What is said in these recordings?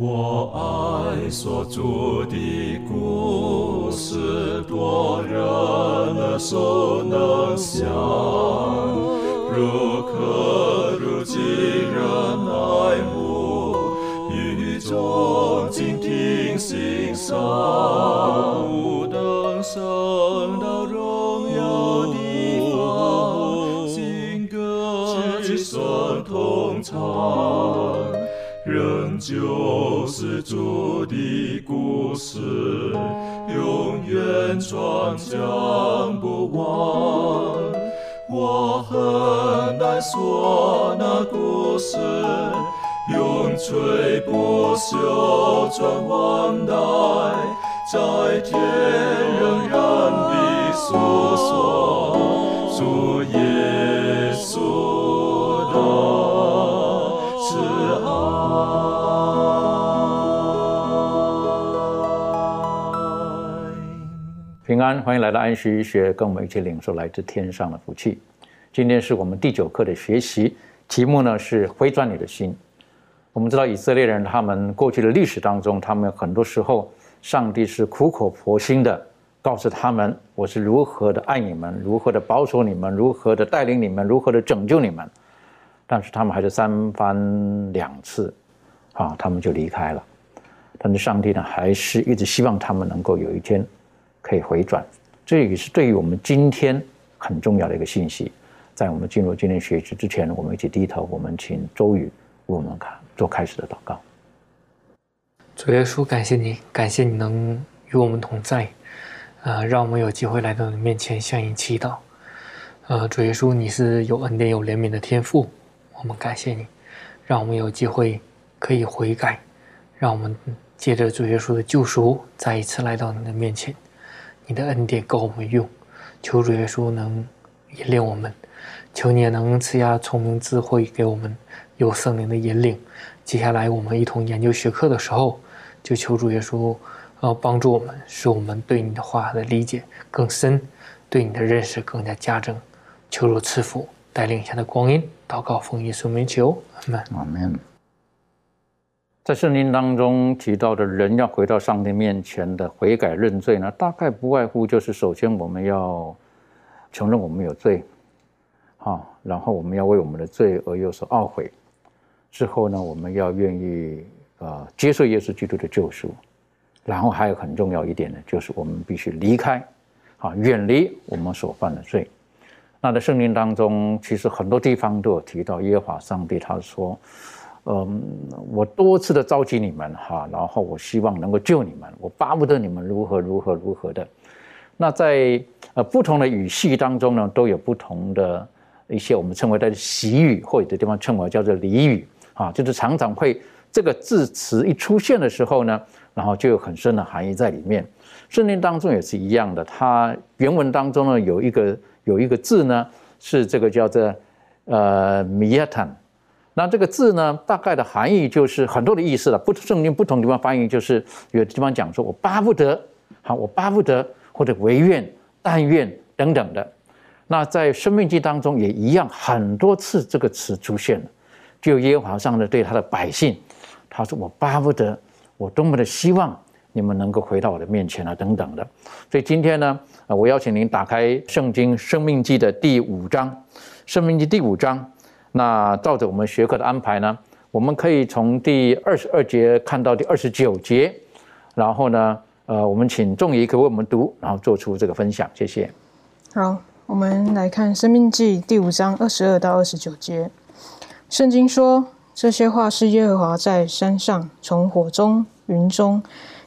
我爱所住的故事，多人所能想，如可如今人爱慕，雨中静听欣赏，远传讲不完。我很难说那故事，永垂不朽传万代，在天仍然的诉说主耶平安，欢迎来到安息医学，跟我们一起领受来自天上的福气。今天是我们第九课的学习，题目呢是回转你的心。我们知道以色列人他们过去的历史当中，他们很多时候上帝是苦口婆心的告诉他们，我是如何的爱你们，如何的保守你们，如何的带领你们，如何的拯救你们。但是他们还是三番两次，啊，他们就离开了。但是上帝呢，还是一直希望他们能够有一天可以回转。这也是对于我们今天很重要的一个信息。在我们进入今天学习之前，我们一起低头，我们请周宇为我们看做开始的祷告。主耶稣，感谢你，感谢你能与我们同在，呃，让我们有机会来到你面前向你祈祷。呃，主耶稣，你是有恩典、有怜悯的天父，我们感谢你，让我们有机会可以悔改，让我们借着主耶稣的救赎，再一次来到你的面前。你的恩典够我们用，求主耶稣能引领我们，求你也能赐下聪明智慧给我们，有圣灵的引领。接下来我们一同研究学课的时候，就求主耶稣，呃，帮助我们，使我们对你的话的理解更深，对你的认识更加加增。求主赐福，带领下的光阴，祷告奉耶稣名求，阿门。阿门。在圣经当中提到的人要回到上帝面前的悔改认罪呢，大概不外乎就是首先我们要承认我们有罪，啊，然后我们要为我们的罪而有所懊悔，之后呢，我们要愿意呃接受耶稣基督的救赎，然后还有很重要一点呢，就是我们必须离开，啊，远离我们所犯的罪。那在圣经当中，其实很多地方都有提到耶和华上帝，他说。嗯，我多次的召集你们哈，然后我希望能够救你们，我巴不得你们如何如何如何的。那在呃不同的语系当中呢，都有不同的一些我们称为的习语，或者的地方称为叫做俚语啊，就是常常会这个字词一出现的时候呢，然后就有很深的含义在里面。圣经当中也是一样的，它原文当中呢有一个有一个字呢是这个叫做呃米亚坦。那这个字呢，大概的含义就是很多的意思了。不圣经不同地方翻译，就是有的地方讲说，我巴不得，好，我巴不得，或者唯愿、但愿等等的。那在生命记当中也一样，很多次这个词出现了。就耶和华上的对他的百姓，他说我巴不得，我多么的希望你们能够回到我的面前啊，等等的。所以今天呢，啊，我邀请您打开圣经生命记的第五章，生命记第五章。那照着我们学科的安排呢，我们可以从第二十二节看到第二十九节，然后呢，呃，我们请仲怡可为我们读，然后做出这个分享，谢谢。好，我们来看《生命记》第五章二十二到二十九节。圣经说，这些话是耶和华在山上从火中、云中、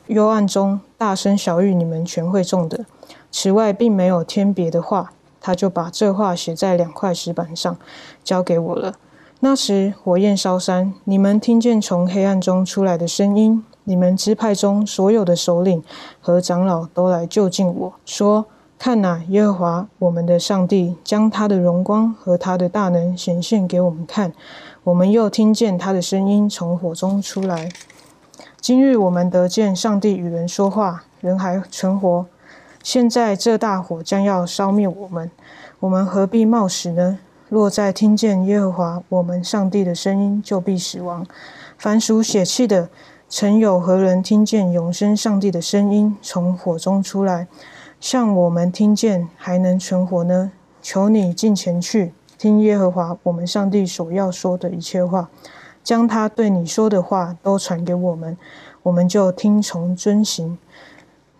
幽暗中大声小谕你们全会众的。此外，并没有添别的话。他就把这话写在两块石板上，交给我了。那时火焰烧山，你们听见从黑暗中出来的声音。你们支派中所有的首领和长老都来就近我说：“看哪，耶和华我们的上帝将他的荣光和他的大能显现给我们看。我们又听见他的声音从火中出来。今日我们得见上帝与人说话，人还存活。”现在这大火将要烧灭我们，我们何必冒死呢？若再听见耶和华我们上帝的声音，就必死亡。凡属血气的，曾有何人听见永生上帝的声音从火中出来，像我们听见还能存活呢？求你进前去，听耶和华我们上帝所要说的一切话，将他对你说的话都传给我们，我们就听从遵行。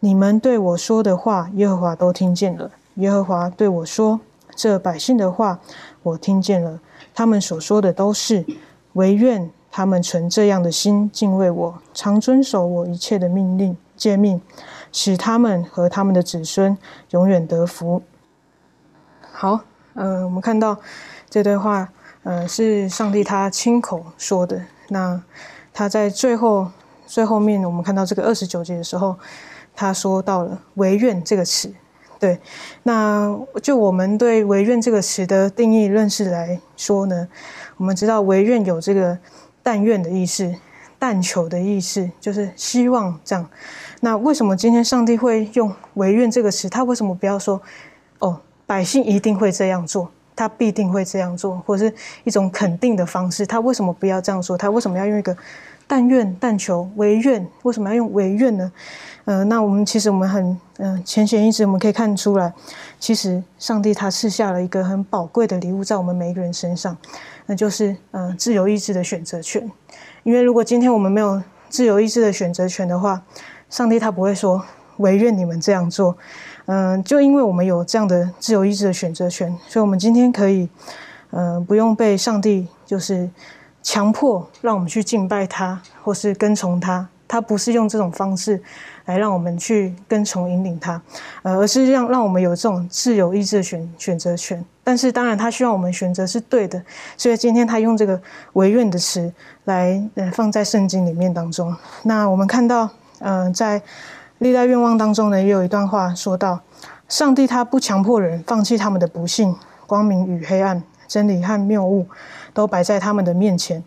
你们对我说的话，耶和华都听见了。耶和华对我说：“这百姓的话，我听见了。他们所说的都是，唯愿。”他们存这样的心敬畏我，常遵守我一切的命令诫命，使他们和他们的子孙永远得福。好，呃，我们看到这段话，呃，是上帝他亲口说的。那他在最后最后面，我们看到这个二十九节的时候，他说到了“唯愿”这个词。对，那就我们对“唯愿”这个词的定义认识来说呢，我们知道“唯愿”有这个。但愿的意思，但求的意思，就是希望这样。那为什么今天上帝会用“唯愿”这个词？他为什么不要说“哦，百姓一定会这样做，他必定会这样做”，或是一种肯定的方式？他为什么不要这样说？他为什么要用一个“但愿”“但求”“唯愿”？为什么要用“唯愿”呢？呃，那我们其实我们很嗯浅显易知，我们可以看出来，其实上帝他赐下了一个很宝贵的礼物在我们每一个人身上。那就是嗯自由意志的选择权，因为如果今天我们没有自由意志的选择权的话，上帝他不会说唯愿你们这样做，嗯，就因为我们有这样的自由意志的选择权，所以我们今天可以嗯不用被上帝就是强迫让我们去敬拜他或是跟从他，他不是用这种方式。来让我们去跟从引领他，呃，而是让让我们有这种自由意志的选选择权。但是当然，他希望我们选择是对的，所以今天他用这个唯愿的词来呃放在圣经里面当中。那我们看到，嗯，在历代愿望当中呢，也有一段话说到：上帝他不强迫人放弃他们的不幸，光明与黑暗，真理和谬误，都摆在他们的面前，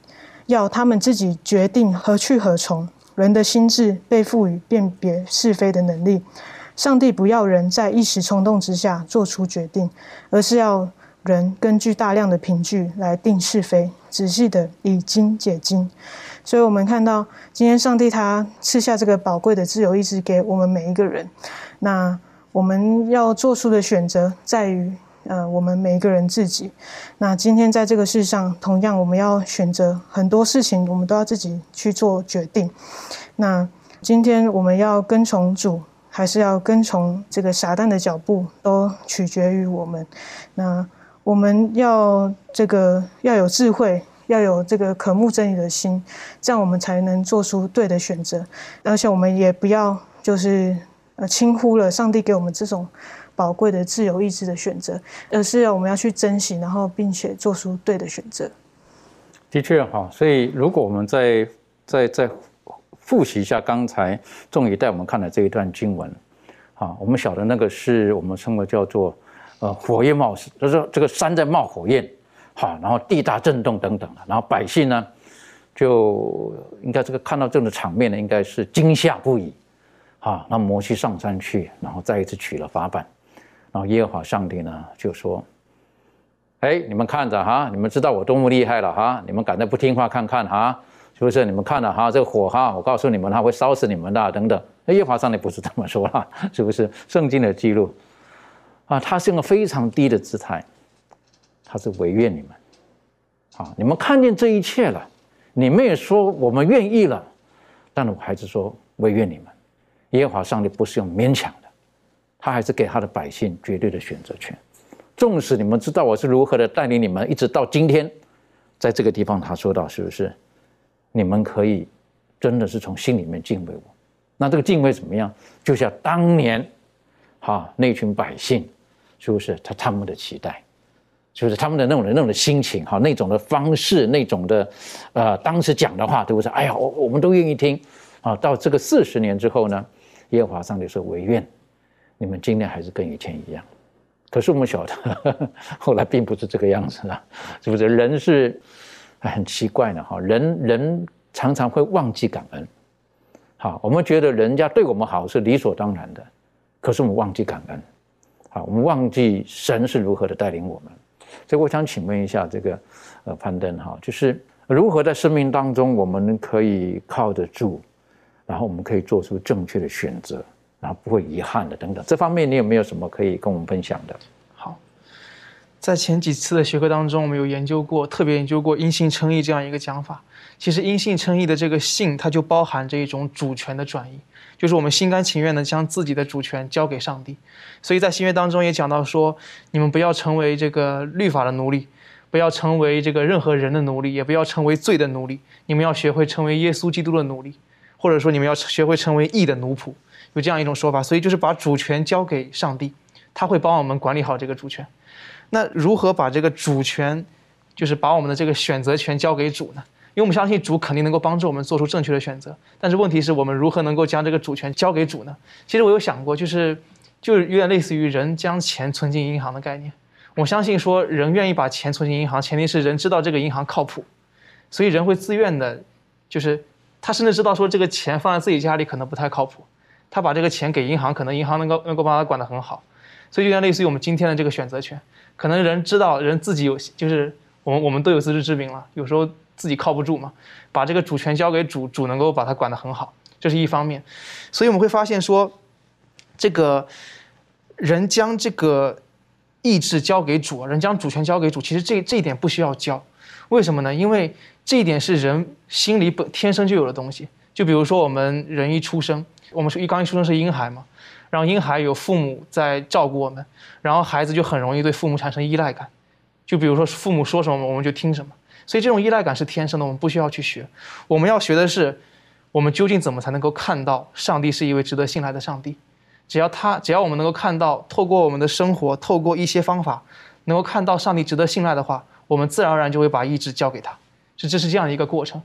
要他们自己决定何去何从。人的心智被赋予辨别是非的能力，上帝不要人在一时冲动之下做出决定，而是要人根据大量的凭据来定是非，仔细的以经解经。所以，我们看到今天上帝他赐下这个宝贵的自由意志给我们每一个人，那我们要做出的选择在于。呃，我们每一个人自己，那今天在这个世上，同样我们要选择很多事情，我们都要自己去做决定。那今天我们要跟从主，还是要跟从这个撒旦的脚步，都取决于我们。那我们要这个要有智慧，要有这个渴慕真理的心，这样我们才能做出对的选择。而且我们也不要就是呃轻忽了上帝给我们这种。宝贵的自由意志的选择，而是我们要去珍惜，然后并且做出对的选择。的确哈，所以如果我们再再再复习一下刚才仲宇带我们看的这一段经文，啊，我们晓得那个是我们称为叫做呃火焰冒，就是这个山在冒火焰，好，然后地大震动等等的，然后百姓呢就应该这个看到这种场面呢，应该是惊吓不已，啊，那摩西上山去，然后再一次取了法板。然后耶和华上帝呢就说：“哎，你们看着哈，你们知道我多么厉害了哈，你们敢再不听话看看哈，是不是？你们看了哈，这个火哈，我告诉你们，它会烧死你们的等等。那耶和华上帝不是这么说了，是不是？圣经的记录啊，他是用非常低的姿态，他是违愿你们。啊，你们看见这一切了，你们也说我们愿意了，但是我还是说违愿你们。耶和华上帝不是用勉强。”他还是给他的百姓绝对的选择权，纵使你们知道我是如何的带领你们，一直到今天，在这个地方他说到是不是？你们可以真的是从心里面敬畏我，那这个敬畏怎么样？就像当年，哈那群百姓，是不是他他们的期待，就是他们的那种的那种的心情，哈那种的方式，那种的，呃当时讲的话，对不对？哎呀，我我们都愿意听，啊，到这个四十年之后呢，耶和华上帝说唯愿。你们今天还是跟以前一样，可是我们晓得，后来并不是这个样子啊，是不是？人是很奇怪的哈，人人常常会忘记感恩。好，我们觉得人家对我们好是理所当然的，可是我们忘记感恩。好，我们忘记神是如何的带领我们。所以我想请问一下这个呃攀登哈，就是如何在生命当中我们可以靠得住然后我们可以做出正确的选择，然后不会遗憾的等等。这方面你有没有什么可以跟我们分享的？好，在前几次的学科当中，我们有研究过，特别研究过因信称义这样一个讲法。其实因信称义的这个信，它就包含着一种主权的转移，就是我们心甘情愿的将自己的主权交给上帝。所以在新约当中也讲到说，你们不要成为这个律法的奴隶，不要成为这个任何人的奴隶，也不要成为罪的奴隶。你们要学会成为耶稣基督的奴隶，或者说你们要学会成为义的奴仆，有这样一种说法。所以就是把主权交给上帝，他会帮我们管理好这个主权。那如何把这个主权，就是把我们的这个选择权交给主呢？因为我们相信主肯定能够帮助我们做出正确的选择，但是问题是我们如何能够将这个主权交给主呢？其实我有想过，就是就是有点类似于人将钱存进银行的概念。我相信说人愿意把钱存进银行，前提是人知道这个银行靠谱，所以人会自愿的，就是他甚至知道说这个钱放在自己家里可能不太靠谱，他把这个钱给银行，可能银行能够能够把他管得很好。所以就像类似于我们今天的这个选择权，可能人知道人自己有，就是我们我们都有自知之明了，有时候。自己靠不住嘛，把这个主权交给主，主能够把它管得很好，这是一方面。所以我们会发现说，这个人将这个意志交给主，人将主权交给主，其实这这一点不需要教。为什么呢？因为这一点是人心里本天生就有的东西。就比如说我们人一出生，我们说一刚一出生是婴孩嘛，然后婴孩有父母在照顾我们，然后孩子就很容易对父母产生依赖感。就比如说父母说什么，我们就听什么。所以这种依赖感是天生的，我们不需要去学。我们要学的是，我们究竟怎么才能够看到上帝是一位值得信赖的上帝？只要他，只要我们能够看到，透过我们的生活，透过一些方法，能够看到上帝值得信赖的话，我们自然而然就会把意志交给他。是，这是这样一个过程。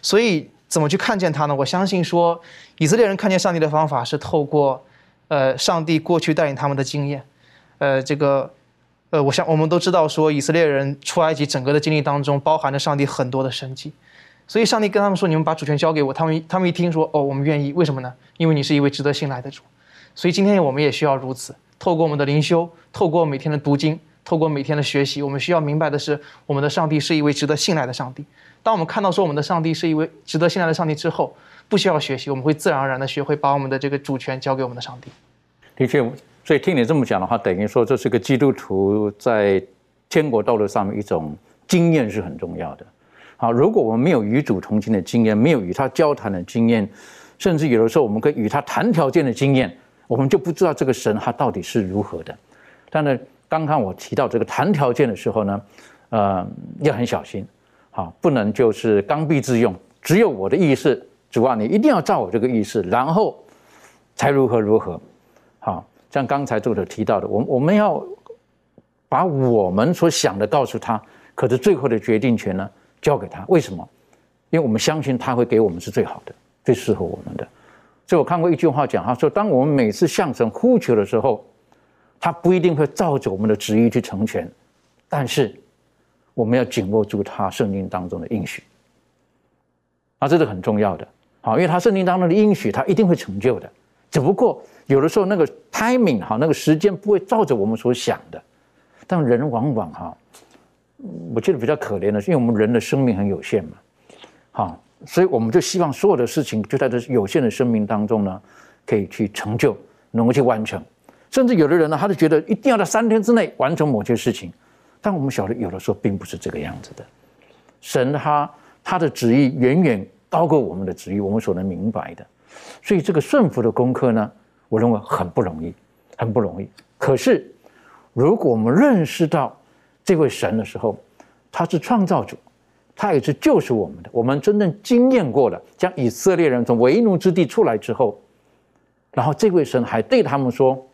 所以怎么去看见他呢？我相信说，以色列人看见上帝的方法是透过，呃，上帝过去带领他们的经验，呃，这个。呃，我想我们都知道，说以色列人出埃及整个的经历当中，包含着上帝很多的神迹，所以上帝跟他们说：“你们把主权交给我。”他们他们一听说：“哦，我们愿意。”为什么呢？因为你是一位值得信赖的主。所以今天我们也需要如此，透过我们的灵修，透过每天的读经，透过每天的学习，我们需要明白的是，我们的上帝是一位值得信赖的上帝。当我们看到说我们的上帝是一位值得信赖的上帝之后，不需要学习，我们会自然而然的学会把我们的这个主权交给我们的上帝。的确。所以听你这么讲的话，等于说这是个基督徒在天国道路上面一种经验是很重要的。好，如果我们没有与主同行的经验，没有与他交谈的经验，甚至有的时候我们可以与他谈条件的经验，我们就不知道这个神他到底是如何的。但是刚刚我提到这个谈条件的时候呢，呃，要很小心，好，不能就是刚愎自用，只有我的意思，主啊，你一定要照我这个意思，然后才如何如何，好。像刚才作者提到的，我我们要把我们所想的告诉他，可是最后的决定权呢交给他。为什么？因为我们相信他会给我们是最好的、最适合我们的。所以我看过一句话讲，他说：当我们每次向神呼求的时候，他不一定会照着我们的旨意去成全，但是我们要紧握住他圣经当中的应许。啊，这是很重要的。好，因为他圣经当中的应许，他一定会成就的。只不过。有的时候那个 timing 哈，那个时间不会照着我们所想的，但人往往哈，我觉得比较可怜的是，因为我们人的生命很有限嘛，好，所以我们就希望所有的事情就在这有限的生命当中呢，可以去成就，能够去完成。甚至有的人呢，他就觉得一定要在三天之内完成某些事情，但我们晓得有的时候并不是这个样子的。神他他的旨意远远高过我们的旨意，我们所能明白的。所以这个顺服的功课呢？我认为很不容易，很不容易。可是，如果我们认识到这位神的时候，他是创造主，他也是救赎我们的。我们真正经验过了，将以色列人从为奴之地出来之后，然后这位神还对他们说：“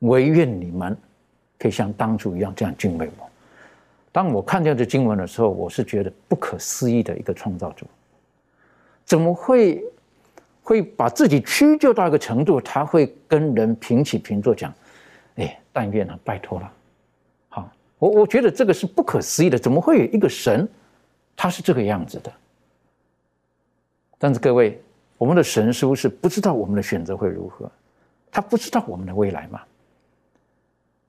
唯愿你们可以像当初一样这样敬畏我。”当我看见这经文的时候，我是觉得不可思议的一个创造主，怎么会？会把自己屈就到一个程度，他会跟人平起平坐讲：“哎，但愿啊，拜托了。”好，我我觉得这个是不可思议的，怎么会有一个神，他是这个样子的？但是各位，我们的神是不是不知道我们的选择会如何？他不知道我们的未来吗？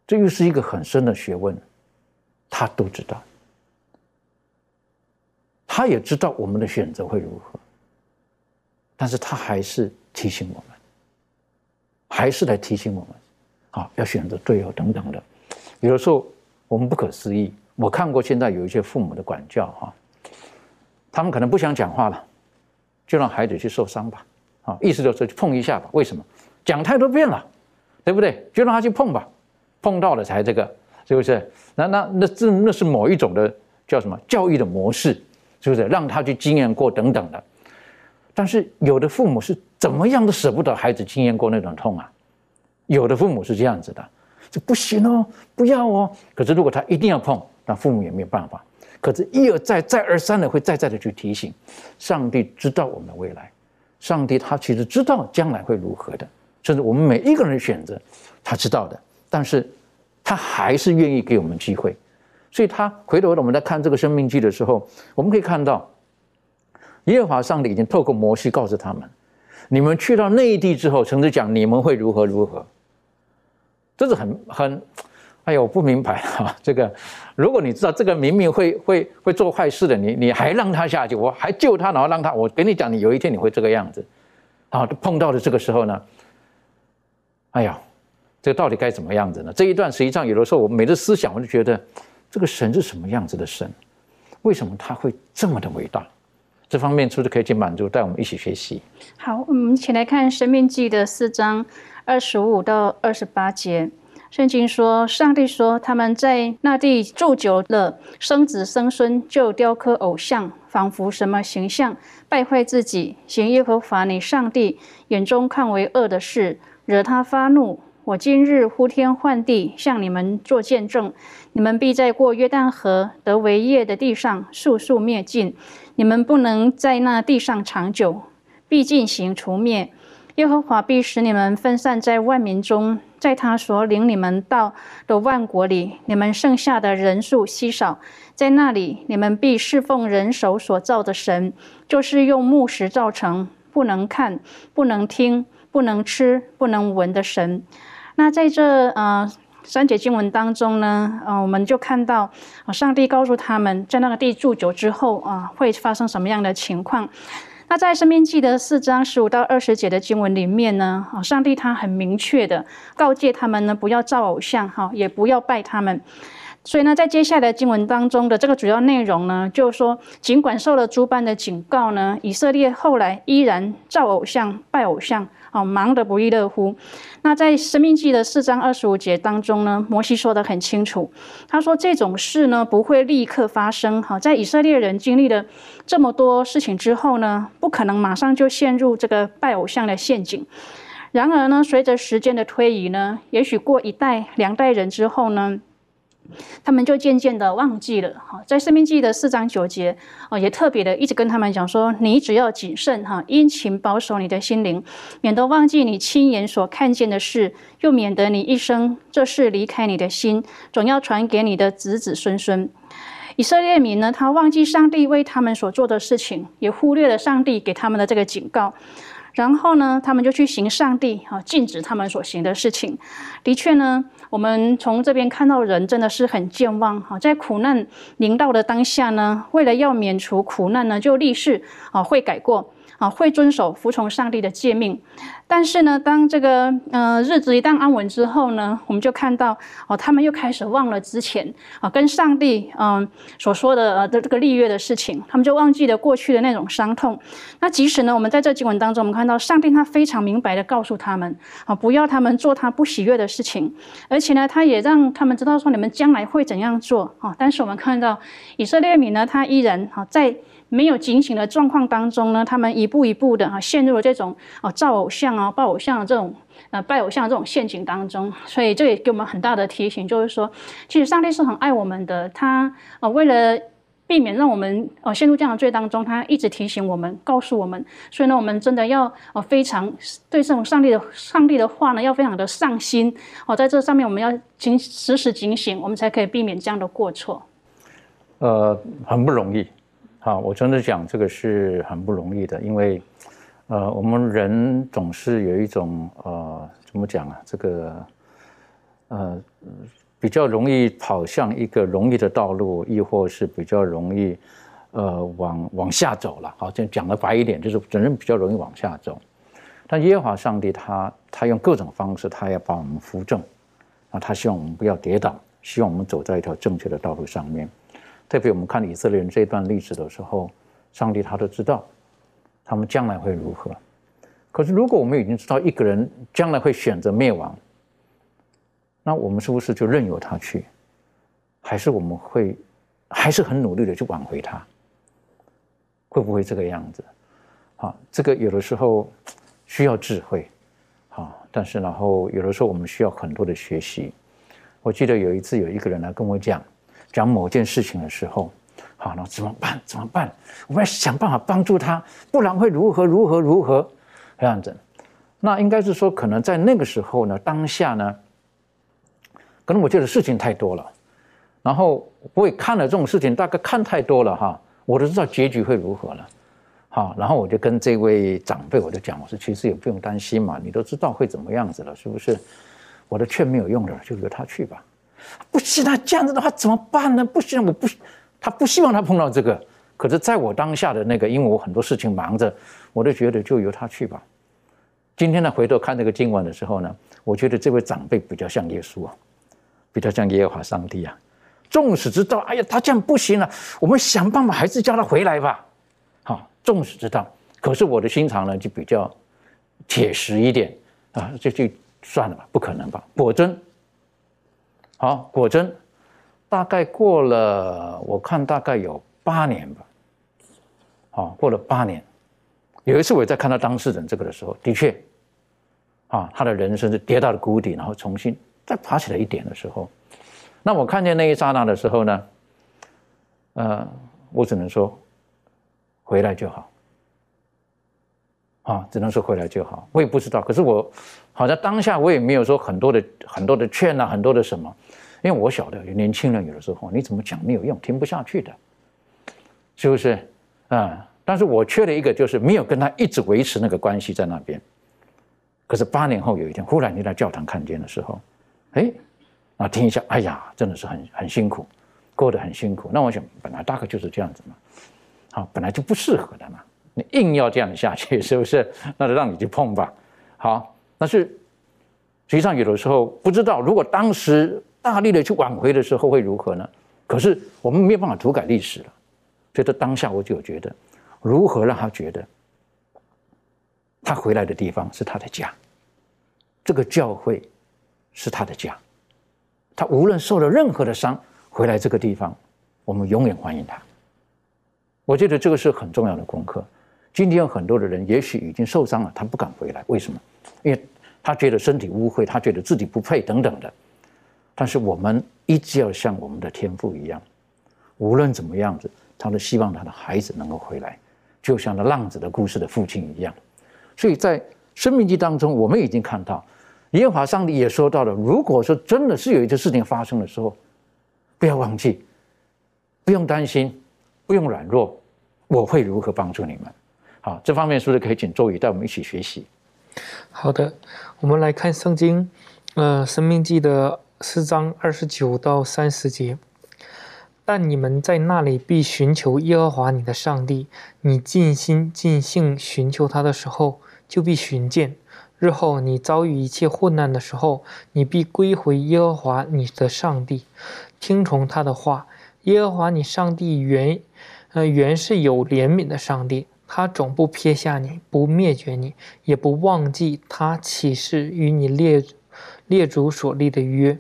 这又是一个很深的学问。他都知道，他也知道我们的选择会如何。但是他还是提醒我们，还是来提醒我们，啊，要选择对哦等等的。有的时候我们不可思议，我看过现在有一些父母的管教哈，他们可能不想讲话了，就让孩子去受伤吧，啊，意思就是碰一下吧。为什么？讲太多遍了，对不对？就让他去碰吧，碰到了才这个，是不是？那那那这那是某一种的叫什么教育的模式，是不是？让他去经验过等等的。但是有的父母是怎么样都舍不得孩子经验过那种痛啊，有的父母是这样子的，这不行哦，不要哦。可是如果他一定要碰，那父母也没有办法。可是，一而再，再而三的会再再的去提醒，上帝知道我们的未来，上帝他其实知道将来会如何的。甚至我们每一个人选择，他知道的，但是他还是愿意给我们机会。所以，他回头我们在看这个生命记的时候，我们可以看到，耶和华上帝已经透过摩西告诉他们：你们去到内地之后，甚至讲你们会如何如何。这是很很，哎呀，我不明白啊！这个，如果你知道这个明明会会会做坏事的，你你还让他下去，我还救他，然后让他，我跟你讲，你有一天你会这个样子，啊，碰到的这个时候呢？哎呀，这个到底该怎么样子呢？这一段实际上有的时候，我每次思想，我就觉得这个神是什么样子的神？为什么他会这么的伟大？这方面是不是可以去满足，带我们一起学习？好，我们一起来看《生命记》的四章二十五到二十八节。圣经说，上帝说他们在那地住久了，生子生孙就雕刻偶像，仿佛什么形象，败坏自己，行耶和华你上帝眼中看为恶的事。惹他发怒，我今日呼天唤地向你们做见证，你们必在过约旦河得为业的地上速速灭尽，你们不能在那地上长久，必进行除灭。耶和华必使你们分散在万民中，在他所领你们到的万国里，你们剩下的人数稀少，在那里你们必侍奉人手所造的神，就是用木石造成，不能看，不能听。不能吃、不能闻的神。那在这呃三节经文当中呢，呃，我们就看到上帝告诉他们在那个地住久之后啊，会发生什么样的情况。那在生命记的四章十五到二十节的经文里面呢，啊，上帝他很明确的告诫他们呢，不要造偶像，哈，也不要拜他们。所以呢，在接下来经文当中的这个主要内容呢，就是说，尽管受了诸般的警告呢，以色列后来依然造偶像、拜偶像。好，忙得不亦乐乎。那在《生命记》的四章二十五节当中呢，摩西说得很清楚，他说这种事呢不会立刻发生。哈，在以色列人经历了这么多事情之后呢，不可能马上就陷入这个拜偶像的陷阱。然而呢，随着时间的推移呢，也许过一代、两代人之后呢。他们就渐渐的忘记了哈，在生命记的四章九节哦，也特别的一直跟他们讲说，你只要谨慎哈，殷勤保守你的心灵，免得忘记你亲眼所看见的事，又免得你一生这事离开你的心，总要传给你的子子孙孙。以色列民呢，他忘记上帝为他们所做的事情，也忽略了上帝给他们的这个警告。然后呢，他们就去行上帝啊禁止他们所行的事情。的确呢，我们从这边看到人真的是很健忘哈，在苦难临到的当下呢，为了要免除苦难呢，就立誓啊会改过。啊，会遵守、服从上帝的诫命，但是呢，当这个呃日子一旦安稳之后呢，我们就看到哦，他们又开始忘了之前啊跟上帝嗯所说的呃的这个立约的事情，他们就忘记了过去的那种伤痛。那即使呢，我们在这经文当中，我们看到上帝他非常明白的告诉他们啊，不要他们做他不喜悦的事情，而且呢，他也让他们知道说你们将来会怎样做啊。但是我们看到以色列民呢，他依然啊在。没有警醒的状况当中呢，他们一步一步的哈陷入了这种哦造偶像啊、拜偶像的这种呃拜偶像的这种陷阱当中。所以这也给我们很大的提醒，就是说，其实上帝是很爱我们的，他呃为了避免让我们呃陷入这样的罪当中，他一直提醒我们，告诉我们。所以呢，我们真的要呃非常对这种上帝的上帝的话呢，要非常的上心哦，在这上面我们要警时时警醒，我们才可以避免这样的过错。呃，很不容易。啊，我真的讲这个是很不容易的，因为，呃，我们人总是有一种呃，怎么讲啊？这个，呃，比较容易跑向一个容易的道路，亦或是比较容易，呃往往下走了。好，这讲的白一点，就是人比较容易往下走。但耶和华上帝他他用各种方式，他要把我们扶正，啊，他希望我们不要跌倒，希望我们走在一条正确的道路上面。特别我们看以色列人这段历史的时候，上帝他都知道他们将来会如何。可是如果我们已经知道一个人将来会选择灭亡，那我们是不是就任由他去？还是我们会还是很努力的去挽回他？会不会这个样子？啊，这个有的时候需要智慧，啊，但是然后有的时候我们需要很多的学习。我记得有一次有一个人来跟我讲。讲某件事情的时候，好，那怎么办？怎么办？我们要想办法帮助他，不然会如何如何如何这样子。那应该是说，可能在那个时候呢，当下呢，可能我觉得事情太多了，然后我也看了这种事情，大概看太多了哈，我都知道结局会如何了。好，然后我就跟这位长辈我就讲，我说其实也不用担心嘛，你都知道会怎么样子了，是不是？我的劝没有用的，就由他去吧。不行，那这样子的话怎么办呢？不行，我不，他不希望他碰到这个。可是，在我当下的那个，因为我很多事情忙着，我都觉得就由他去吧。今天呢，回头看这个经文的时候呢，我觉得这位长辈比较像耶稣啊，比较像耶和华上帝啊。纵使知道，哎呀，他这样不行了，我们想办法还是叫他回来吧。好，纵使知道，可是我的心肠呢，就比较铁实一点啊，就就算了吧，不可能吧？果真。好，果真，大概过了，我看大概有八年吧。好，过了八年，有一次我在看到当事人这个的时候，的确，啊，他的人生是跌到了谷底，然后重新再爬起来一点的时候，那我看见那一刹那的时候呢，呃，我只能说，回来就好。啊，只能说回来就好。我也不知道，可是我好像当下我也没有说很多的很多的劝啊，很多的什么，因为我晓得年轻人有的时候你怎么讲没有用，听不下去的，是不是啊？但是我缺了一个，就是没有跟他一直维持那个关系在那边。可是八年后有一天，忽然你在教堂看见的时候，哎，啊听一下，哎呀，真的是很很辛苦，过得很辛苦。那我想，本来大概就是这样子嘛，好，本来就不适合的嘛。你硬要这样下去，是不是？那就让你去碰吧。好，但是实际上有的时候不知道，如果当时大力的去挽回的时候会如何呢？可是我们没有办法涂改历史了，所以在当下我就觉得，如何让他觉得他回来的地方是他的家，这个教会是他的家，他无论受了任何的伤，回来这个地方，我们永远欢迎他。我觉得这个是很重要的功课。今天有很多的人，也许已经受伤了，他不敢回来。为什么？因为他觉得身体污秽，他觉得自己不配等等的。但是我们一直要像我们的天父一样，无论怎么样子，他都希望他的孩子能够回来，就像那浪子的故事的父亲一样。所以在生命记当中，我们已经看到，耶和华上帝也说到了：如果说真的是有一些事情发生的时候，不要忘记，不用担心，不用软弱，我会如何帮助你们。好，这方面是不是可以请周宇带我们一起学习？好的，我们来看圣经，呃，《生命记》的四章二十九到三十节。但你们在那里必寻求耶和华你的上帝，你尽心尽性寻求他的时候，就必寻见。日后你遭遇一切困难的时候，你必归回耶和华你的上帝，听从他的话。耶和华你上帝原，呃，原是有怜悯的上帝。他总不撇下你，不灭绝你，也不忘记他起誓与你列列祖所立的约。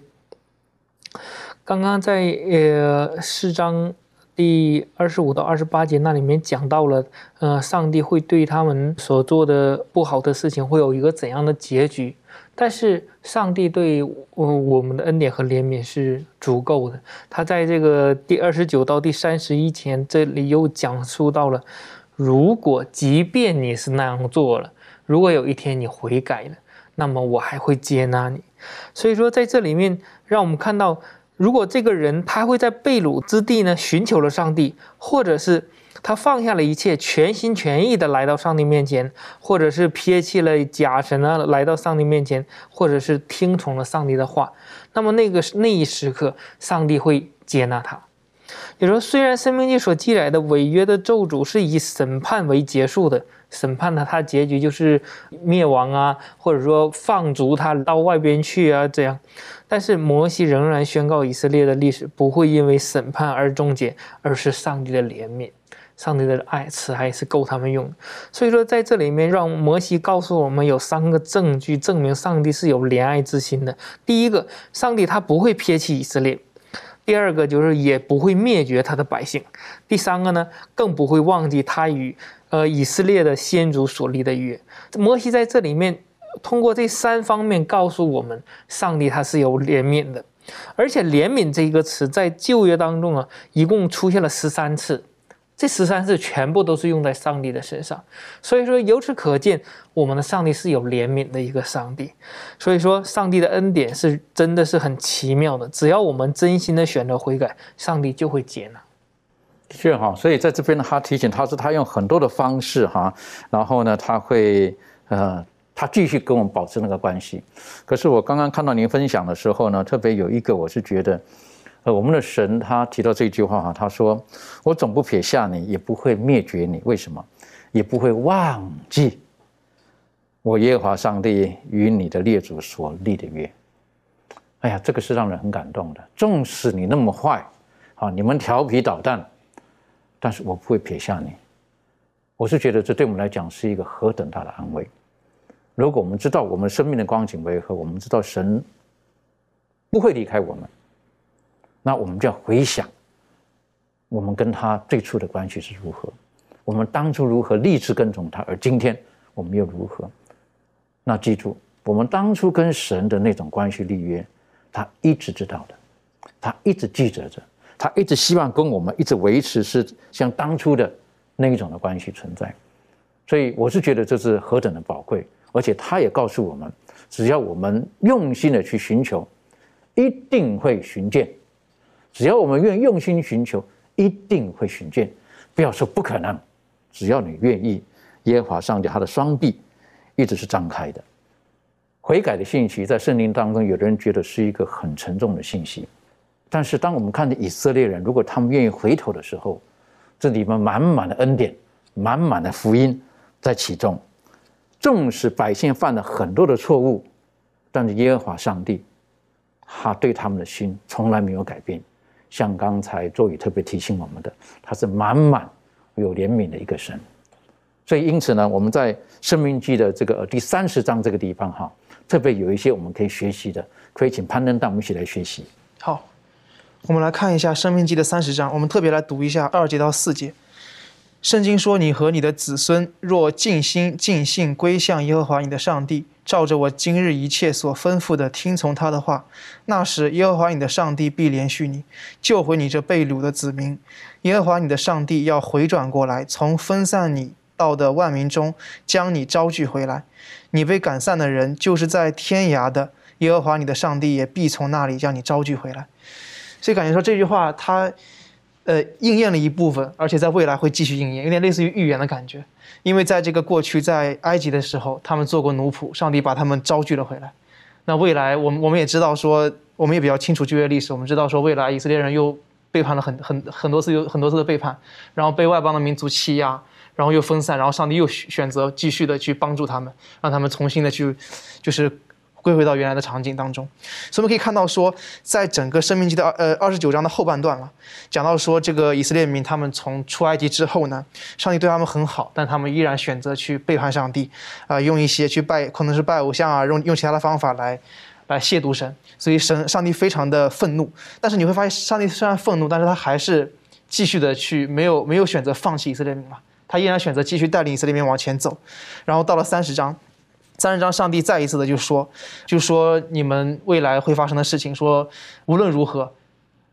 刚刚在呃四章第二十五到二十八节那里面讲到了，呃，上帝会对他们所做的不好的事情会有一个怎样的结局？但是上帝对我我们的恩典和怜悯是足够的。他在这个第二十九到第三十一节这里又讲述到了。如果即便你是那样做了，如果有一天你悔改了，那么我还会接纳你。所以说，在这里面，让我们看到，如果这个人他会在被掳之地呢寻求了上帝，或者是他放下了一切，全心全意的来到上帝面前，或者是撇弃了假神啊，来到上帝面前，或者是听从了上帝的话，那么那个那一时刻，上帝会接纳他。也说，虽然《生命记》所记载的违约的咒诅是以审判为结束的，审判呢，它结局就是灭亡啊，或者说放逐他到外边去啊，这样。但是摩西仍然宣告以色列的历史不会因为审判而终结，而是上帝的怜悯。上帝的爱慈爱是够他们用，所以说在这里面，让摩西告诉我们有三个证据证明上帝是有怜爱之心的。第一个，上帝他不会撇弃以色列；第二个，就是也不会灭绝他的百姓；第三个呢，更不会忘记他与呃以色列的先祖所立的约。摩西在这里面通过这三方面告诉我们，上帝他是有怜悯的，而且怜悯这一个词在旧约当中啊，一共出现了十三次。这十三次全部都是用在上帝的身上，所以说由此可见，我们的上帝是有怜悯的一个上帝。所以说，上帝的恩典是真的是很奇妙的。只要我们真心的选择悔改，上帝就会接纳。的确哈，所以在这边呢，他提醒他是他用很多的方式哈，然后呢，他会呃，他继续跟我们保持那个关系。可是我刚刚看到您分享的时候呢，特别有一个我是觉得。我们的神他提到这句话哈，他说：“我总不撇下你，也不会灭绝你。为什么？也不会忘记我耶和华上帝与你的列祖所立的约。”哎呀，这个是让人很感动的。纵使你那么坏，啊，你们调皮捣蛋，但是我不会撇下你。我是觉得这对我们来讲是一个何等大的安慰。如果我们知道我们生命的光景为何，我们知道神不会离开我们。那我们就要回想，我们跟他最初的关系是如何，我们当初如何立志跟从他，而今天我们又如何？那记住，我们当初跟神的那种关系立约，他一直知道的，他一直记着着，他一直希望跟我们一直维持是像当初的那一种的关系存在。所以我是觉得这是何等的宝贵，而且他也告诉我们，只要我们用心的去寻求，一定会寻见。只要我们愿用心寻求，一定会寻见。不要说不可能，只要你愿意，耶和华上帝他的双臂一直是张开的。悔改的信息在圣经当中，有的人觉得是一个很沉重的信息，但是当我们看到以色列人，如果他们愿意回头的时候，这里面满满的恩典，满满的福音在其中。纵使百姓犯了很多的错误，但是耶和华上帝，他对他们的心从来没有改变。像刚才作宇特别提醒我们的，他是满满有怜悯的一个神，所以因此呢，我们在《生命记》的这个第三十章这个地方哈，特别有一些我们可以学习的，可以请攀登带我们一起来学习。好，我们来看一下《生命记》的三十章，我们特别来读一下二节到四节。圣经说：“你和你的子孙若尽心尽性归向耶和华你的上帝。”照着我今日一切所吩咐的，听从他的话，那时耶和华你的上帝必连续你，救回你这被掳的子民。耶和华你的上帝要回转过来，从分散你到的万民中将你招聚回来。你被赶散的人，就是在天涯的，耶和华你的上帝也必从那里将你招聚回来。所以感觉说这句话，它，呃，应验了一部分，而且在未来会继续应验，有点类似于预言的感觉。因为在这个过去，在埃及的时候，他们做过奴仆，上帝把他们招聚了回来。那未来，我们我们也知道说，我们也比较清楚旧约历史，我们知道说，未来以色列人又背叛了很很很多次，有很多次的背叛，然后被外邦的民族欺压，然后又分散，然后上帝又选择继续的去帮助他们，让他们重新的去，就是。归回到原来的场景当中，所以我们可以看到说，在整个生命记的二呃二十九章的后半段了，讲到说这个以色列民他们从出埃及之后呢，上帝对他们很好，但他们依然选择去背叛上帝，啊，用一些去拜可能是拜偶像啊，用用其他的方法来来亵渎神，所以神上帝非常的愤怒。但是你会发现，上帝虽然愤怒，但是他还是继续的去没有没有选择放弃以色列民嘛，他依然选择继续带领以色列民往前走。然后到了三十章。三十章，上帝再一次的就说，就说你们未来会发生的事情，说无论如何，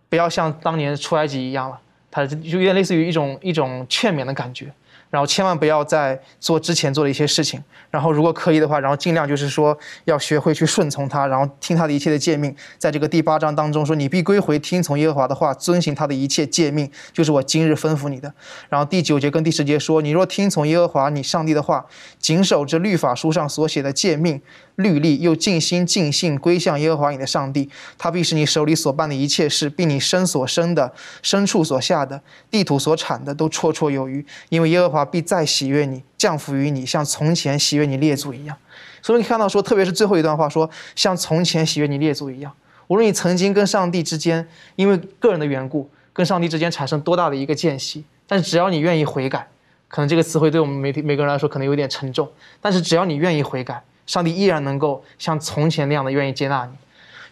不要像当年出埃及一样了。他就有点类似于一种一种劝勉的感觉。然后千万不要再做之前做的一些事情。然后如果可以的话，然后尽量就是说要学会去顺从他，然后听他的一切的诫命。在这个第八章当中说：“你必归回，听从耶和华的话，遵行他的一切诫命，就是我今日吩咐你的。”然后第九节跟第十节说：“你若听从耶和华你上帝的话，谨守这律法书上所写的诫命。”律例又尽心尽性归向耶和华你的上帝，他必使你手里所办的一切事，并你身所生的、牲畜所下的、地土所产的，都绰绰有余。因为耶和华必再喜悦你，降福于你，像从前喜悦你列祖一样。所以你看到说，特别是最后一段话说，像从前喜悦你列祖一样。无论你曾经跟上帝之间因为个人的缘故，跟上帝之间产生多大的一个间隙，但是只要你愿意悔改，可能这个词汇对我们每每个人来说可能有点沉重，但是只要你愿意悔改。上帝依然能够像从前那样的愿意接纳你。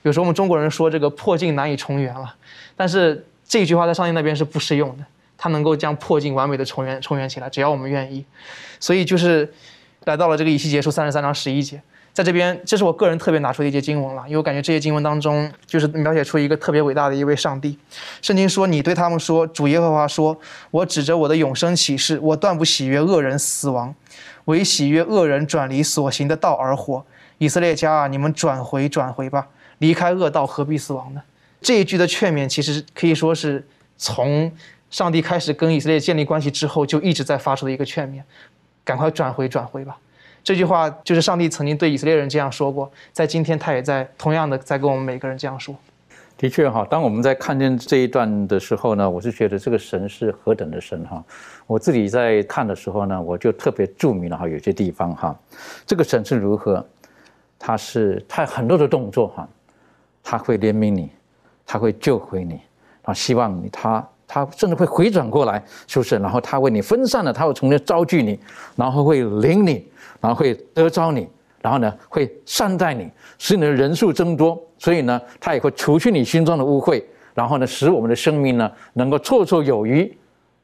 有时候我们中国人说这个破镜难以重圆了，但是这句话在上帝那边是不适用的。他能够将破镜完美的重圆重圆起来，只要我们愿意。所以就是来到了这个以西结书三十三章十一节，在这边这是我个人特别拿出的一节经文了，因为我感觉这些经文当中就是描写出一个特别伟大的一位上帝。圣经说：“你对他们说，主耶和华说，我指着我的永生启示，我断不喜悦恶人死亡。”为喜悦恶人转离所行的道而活，以色列家啊，你们转回转回吧，离开恶道，何必死亡呢？这一句的劝勉，其实可以说是从上帝开始跟以色列建立关系之后，就一直在发出的一个劝勉：赶快转回转回吧。这句话就是上帝曾经对以色列人这样说过，在今天他也在同样的在跟我们每个人这样说。的确哈，当我们在看见这一段的时候呢，我是觉得这个神是何等的神哈。我自己在看的时候呢，我就特别注明了哈，有些地方哈，这个神是如何，他是他很多的动作哈，他会怜悯你，他会救回你，啊，希望你他他甚至会回转过来，是不是？然后他为你分散了，他会重新招聚你，然后会领你，然后会得着你。然后呢，会善待你，使你的人数增多，所以呢，他也会除去你心中的污秽，然后呢，使我们的生命呢能够绰绰有余，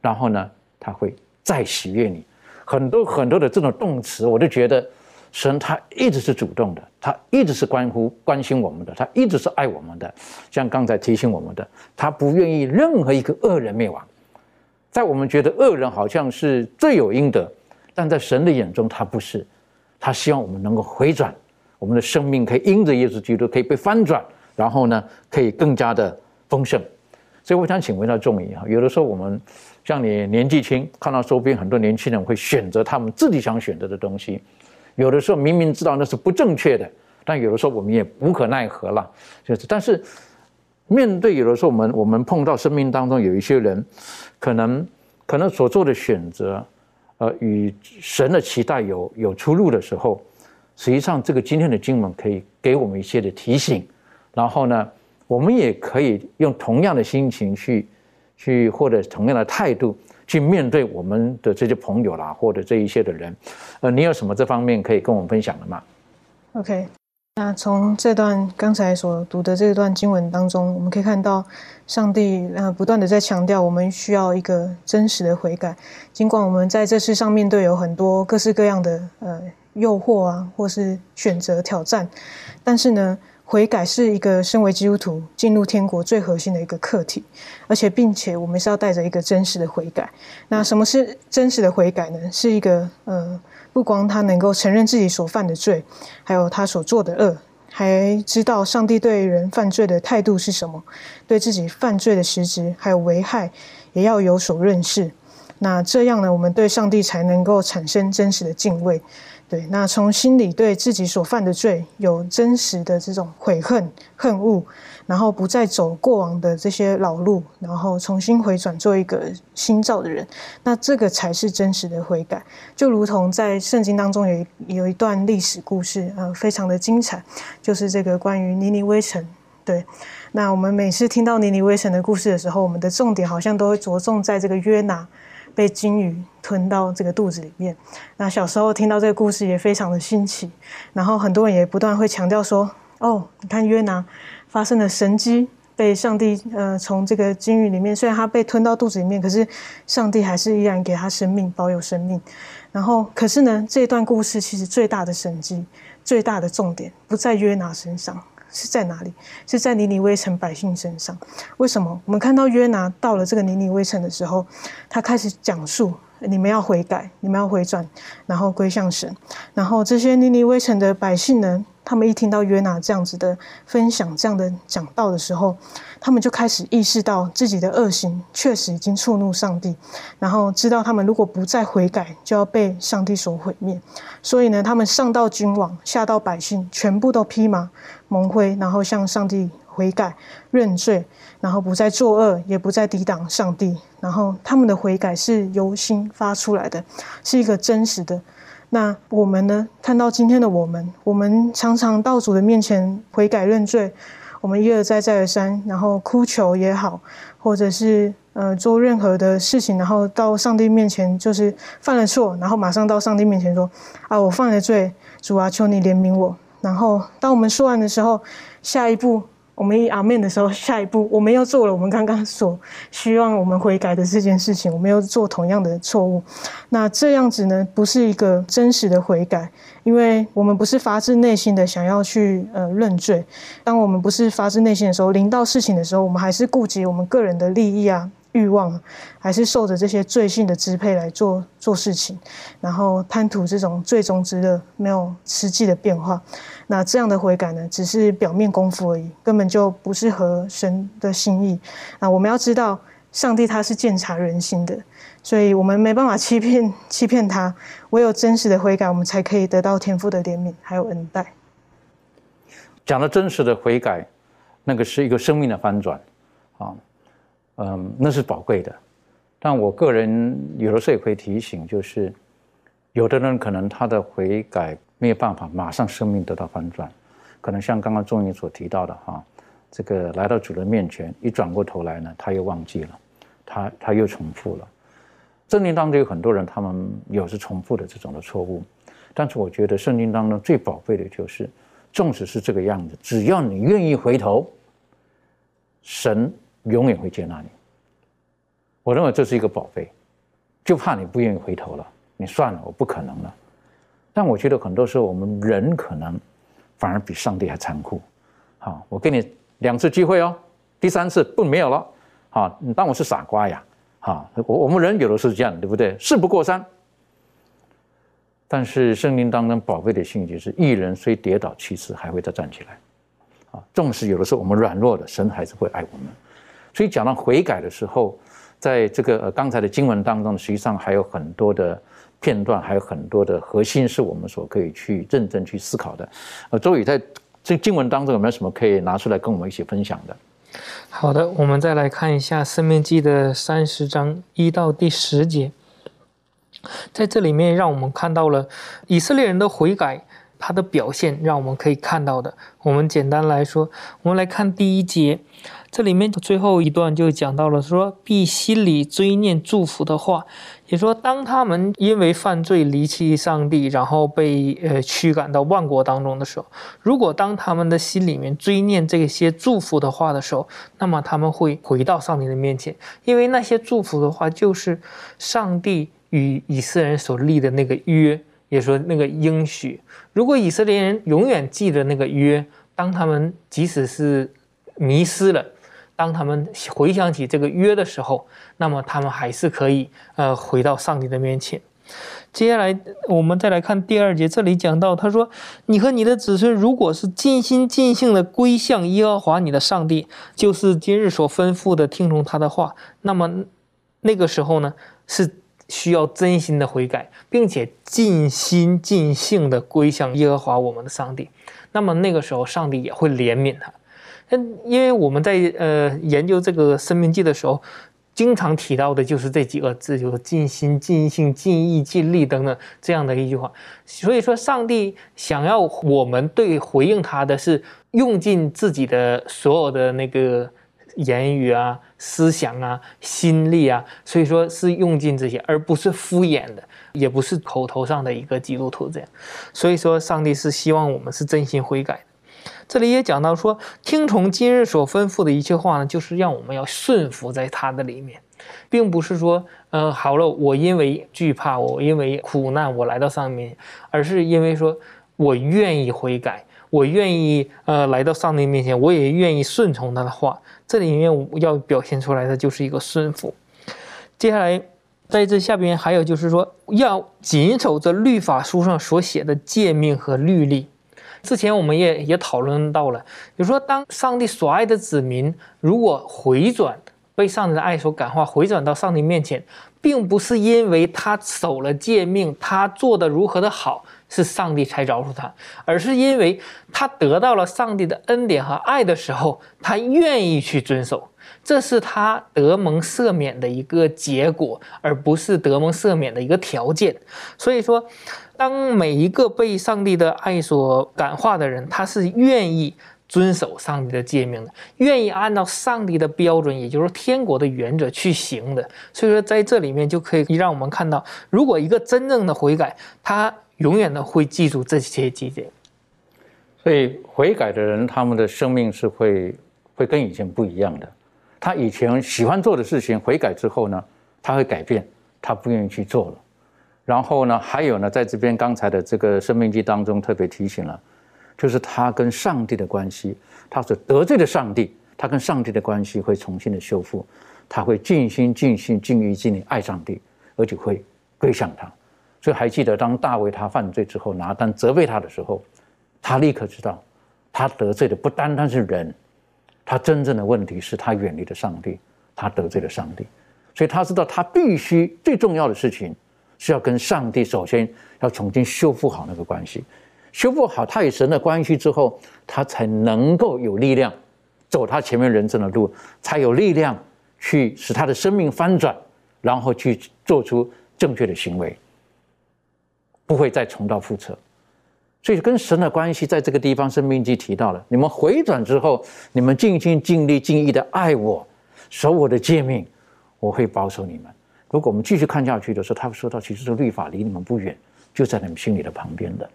然后呢，他会再喜悦你。很多很多的这种动词，我就觉得神他一直是主动的，他一直是关乎关心我们的，他一直是爱我们的。像刚才提醒我们的，他不愿意任何一个恶人灭亡。在我们觉得恶人好像是罪有应得，但在神的眼中，他不是。他希望我们能够回转，我们的生命可以因着耶稣基督可以被翻转，然后呢，可以更加的丰盛。所以我想请问一下众议哈，有的时候我们像你年纪轻，看到周边很多年轻人会选择他们自己想选择的东西，有的时候明明知道那是不正确的，但有的时候我们也无可奈何了。就是，但是面对有的时候我们我们碰到生命当中有一些人，可能可能所做的选择。呃，与神的期待有有出入的时候，实际上这个今天的经文可以给我们一些的提醒，然后呢，我们也可以用同样的心情去去或者同样的态度去面对我们的这些朋友啦，或者这一些的人。呃，你有什么这方面可以跟我们分享的吗？OK。那从这段刚才所读的这段经文当中，我们可以看到，上帝呃不断的在强调，我们需要一个真实的悔改。尽管我们在这世上面对有很多各式各样的呃诱惑啊，或是选择挑战，但是呢，悔改是一个身为基督徒进入天国最核心的一个课题，而且并且我们是要带着一个真实的悔改。那什么是真实的悔改呢？是一个呃。不光他能够承认自己所犯的罪，还有他所做的恶，还知道上帝对人犯罪的态度是什么，对自己犯罪的实质还有危害，也要有所认识。那这样呢，我们对上帝才能够产生真实的敬畏。对，那从心里对自己所犯的罪有真实的这种悔恨、恨恶。然后不再走过往的这些老路，然后重新回转做一个新造的人，那这个才是真实的悔改。就如同在圣经当中有有一段历史故事，呃，非常的精彩，就是这个关于尼尼微城。对，那我们每次听到尼尼微城的故事的时候，我们的重点好像都会着重在这个约拿被鲸鱼吞到这个肚子里面。那小时候听到这个故事也非常的新奇，然后很多人也不断会强调说：“哦，你看约拿。”发生了神迹，被上帝呃从这个鲸鱼里面，虽然他被吞到肚子里面，可是上帝还是依然给他生命，保有生命。然后，可是呢，这段故事其实最大的神迹，最大的重点不在约拿身上，是在哪里？是在尼尼微城百姓身上。为什么？我们看到约拿到了这个尼尼微城的时候，他开始讲述你们要悔改，你们要回转，然后归向神。然后这些尼尼微城的百姓呢，他们一听到约拿这样子的分享、这样的讲道的时候，他们就开始意识到自己的恶行确实已经触怒上帝，然后知道他们如果不再悔改，就要被上帝所毁灭。所以呢，他们上到君王，下到百姓，全部都披麻蒙灰，然后向上帝悔改认罪。然后不再作恶，也不再抵挡上帝。然后他们的悔改是由心发出来的，是一个真实的。那我们呢？看到今天的我们，我们常常到主的面前悔改认罪，我们一而再再而三，然后哭求也好，或者是呃做任何的事情，然后到上帝面前就是犯了错，然后马上到上帝面前说：“啊，我犯了罪，主啊，求你怜悯我。”然后当我们说完的时候，下一步。我们一阿面的时候，下一步我们又做了我们刚刚所希望我们悔改的这件事情，我们又做同样的错误。那这样子呢，不是一个真实的悔改，因为我们不是发自内心的想要去呃认罪。当我们不是发自内心的时候，临到事情的时候，我们还是顾及我们个人的利益啊。欲望还是受着这些罪性的支配来做做事情，然后贪图这种最终之乐，没有实际的变化。那这样的悔改呢，只是表面功夫而已，根本就不是合神的心意。那我们要知道，上帝他是鉴察人心的，所以我们没办法欺骗欺骗他。唯有真实的悔改，我们才可以得到天父的怜悯还有恩待。讲了真实的悔改，那个是一个生命的翻转啊。嗯，那是宝贵的，但我个人有的时候也会提醒，就是有的人可能他的悔改没有办法马上生命得到翻转，可能像刚刚中医所提到的哈，这个来到主人面前，一转过头来呢，他又忘记了，他他又重复了。圣经当中有很多人，他们有是重复的这种的错误，但是我觉得圣经当中最宝贵的就是，纵使是这个样子，只要你愿意回头，神。永远会接纳你。我认为这是一个宝贝，就怕你不愿意回头了，你算了，我不可能了。但我觉得很多时候我们人可能反而比上帝还残酷。好，我给你两次机会哦，第三次不没有了。好，你当我是傻瓜呀？好，我我们人有的是这样，对不对？事不过三。但是圣经当中宝贝的信息是：一人虽跌倒七次，还会再站起来。啊，纵使有的时候我们软弱的，神还是会爱我们。所以讲到悔改的时候，在这个刚才的经文当中，实际上还有很多的片段，还有很多的核心是我们所可以去认真去思考的。呃，周宇在这经文当中有没有什么可以拿出来跟我们一起分享的？好的，我们再来看一下《生命记》的三十章一到第十节，在这里面让我们看到了以色列人的悔改，它的表现让我们可以看到的。我们简单来说，我们来看第一节。这里面的最后一段就讲到了，说必心里追念祝福的话，也说当他们因为犯罪离弃上帝，然后被呃驱赶到万国当中的时候，如果当他们的心里面追念这些祝福的话的时候，那么他们会回到上帝的面前，因为那些祝福的话就是上帝与以色列人所立的那个约，也说那个应许。如果以色列人永远记得那个约，当他们即使是迷失了。当他们回想起这个约的时候，那么他们还是可以呃回到上帝的面前。接下来我们再来看第二节，这里讲到他说：“你和你的子孙，如果是尽心尽性的归向耶和华你的上帝，就是今日所吩咐的听从他的话，那么那个时候呢，是需要真心的悔改，并且尽心尽性的归向耶和华我们的上帝。那么那个时候，上帝也会怜悯他。”嗯，因为我们在呃研究这个生命记的时候，经常提到的就是这几个字，就是尽心、尽性、尽意、尽力等等这样的一句话。所以说，上帝想要我们对回应他的是用尽自己的所有的那个言语啊、思想啊、心力啊，所以说是用尽这些，而不是敷衍的，也不是口头上的一个基督徒这样。所以说，上帝是希望我们是真心悔改。这里也讲到说，听从今日所吩咐的一切话呢，就是让我们要顺服在他的里面，并不是说，呃，好了，我因为惧怕，我因为苦难，我来到上面，而是因为说我愿意悔改，我愿意呃来到上帝面前，我也愿意顺从他的话。这里面要表现出来的就是一个顺服。接下来在这下边还有就是说，要谨守这律法书上所写的诫命和律例。之前我们也也讨论到了，就说，当上帝所爱的子民如果回转，被上帝的爱所感化，回转到上帝面前，并不是因为他守了诫命，他做的如何的好，是上帝才饶恕他，而是因为他得到了上帝的恩典和爱的时候，他愿意去遵守，这是他得蒙赦免的一个结果，而不是得蒙赦免的一个条件。所以说。当每一个被上帝的爱所感化的人，他是愿意遵守上帝的诫命的，愿意按照上帝的标准，也就是天国的原则去行的。所以说，在这里面就可以让我们看到，如果一个真正的悔改，他永远的会记住这些节点。所以，悔改的人，他们的生命是会会跟以前不一样的。他以前喜欢做的事情，悔改之后呢，他会改变，他不愿意去做了。然后呢，还有呢，在这边刚才的这个生命记当中特别提醒了，就是他跟上帝的关系，他所得罪的上帝，他跟上帝的关系会重新的修复，他会尽心尽心尽意尽力爱上帝，而且会归向他。所以还记得当大卫他犯罪之后，拿单责备他的时候，他立刻知道，他得罪的不单单是人，他真正的问题是他远离了上帝，他得罪了上帝，所以他知道他必须最重要的事情。是要跟上帝首先要重新修复好那个关系，修复好他与神的关系之后，他才能够有力量走他前面人生的路，才有力量去使他的生命翻转，然后去做出正确的行为，不会再重蹈覆辙。所以跟神的关系在这个地方，生命记提到了：你们回转之后，你们尽心尽力尽意的爱我，守我的诫命，我会保守你们。如果我们继续看下去的时候，他会说到，其实这律法离你们不远，就在你们心里的旁边的。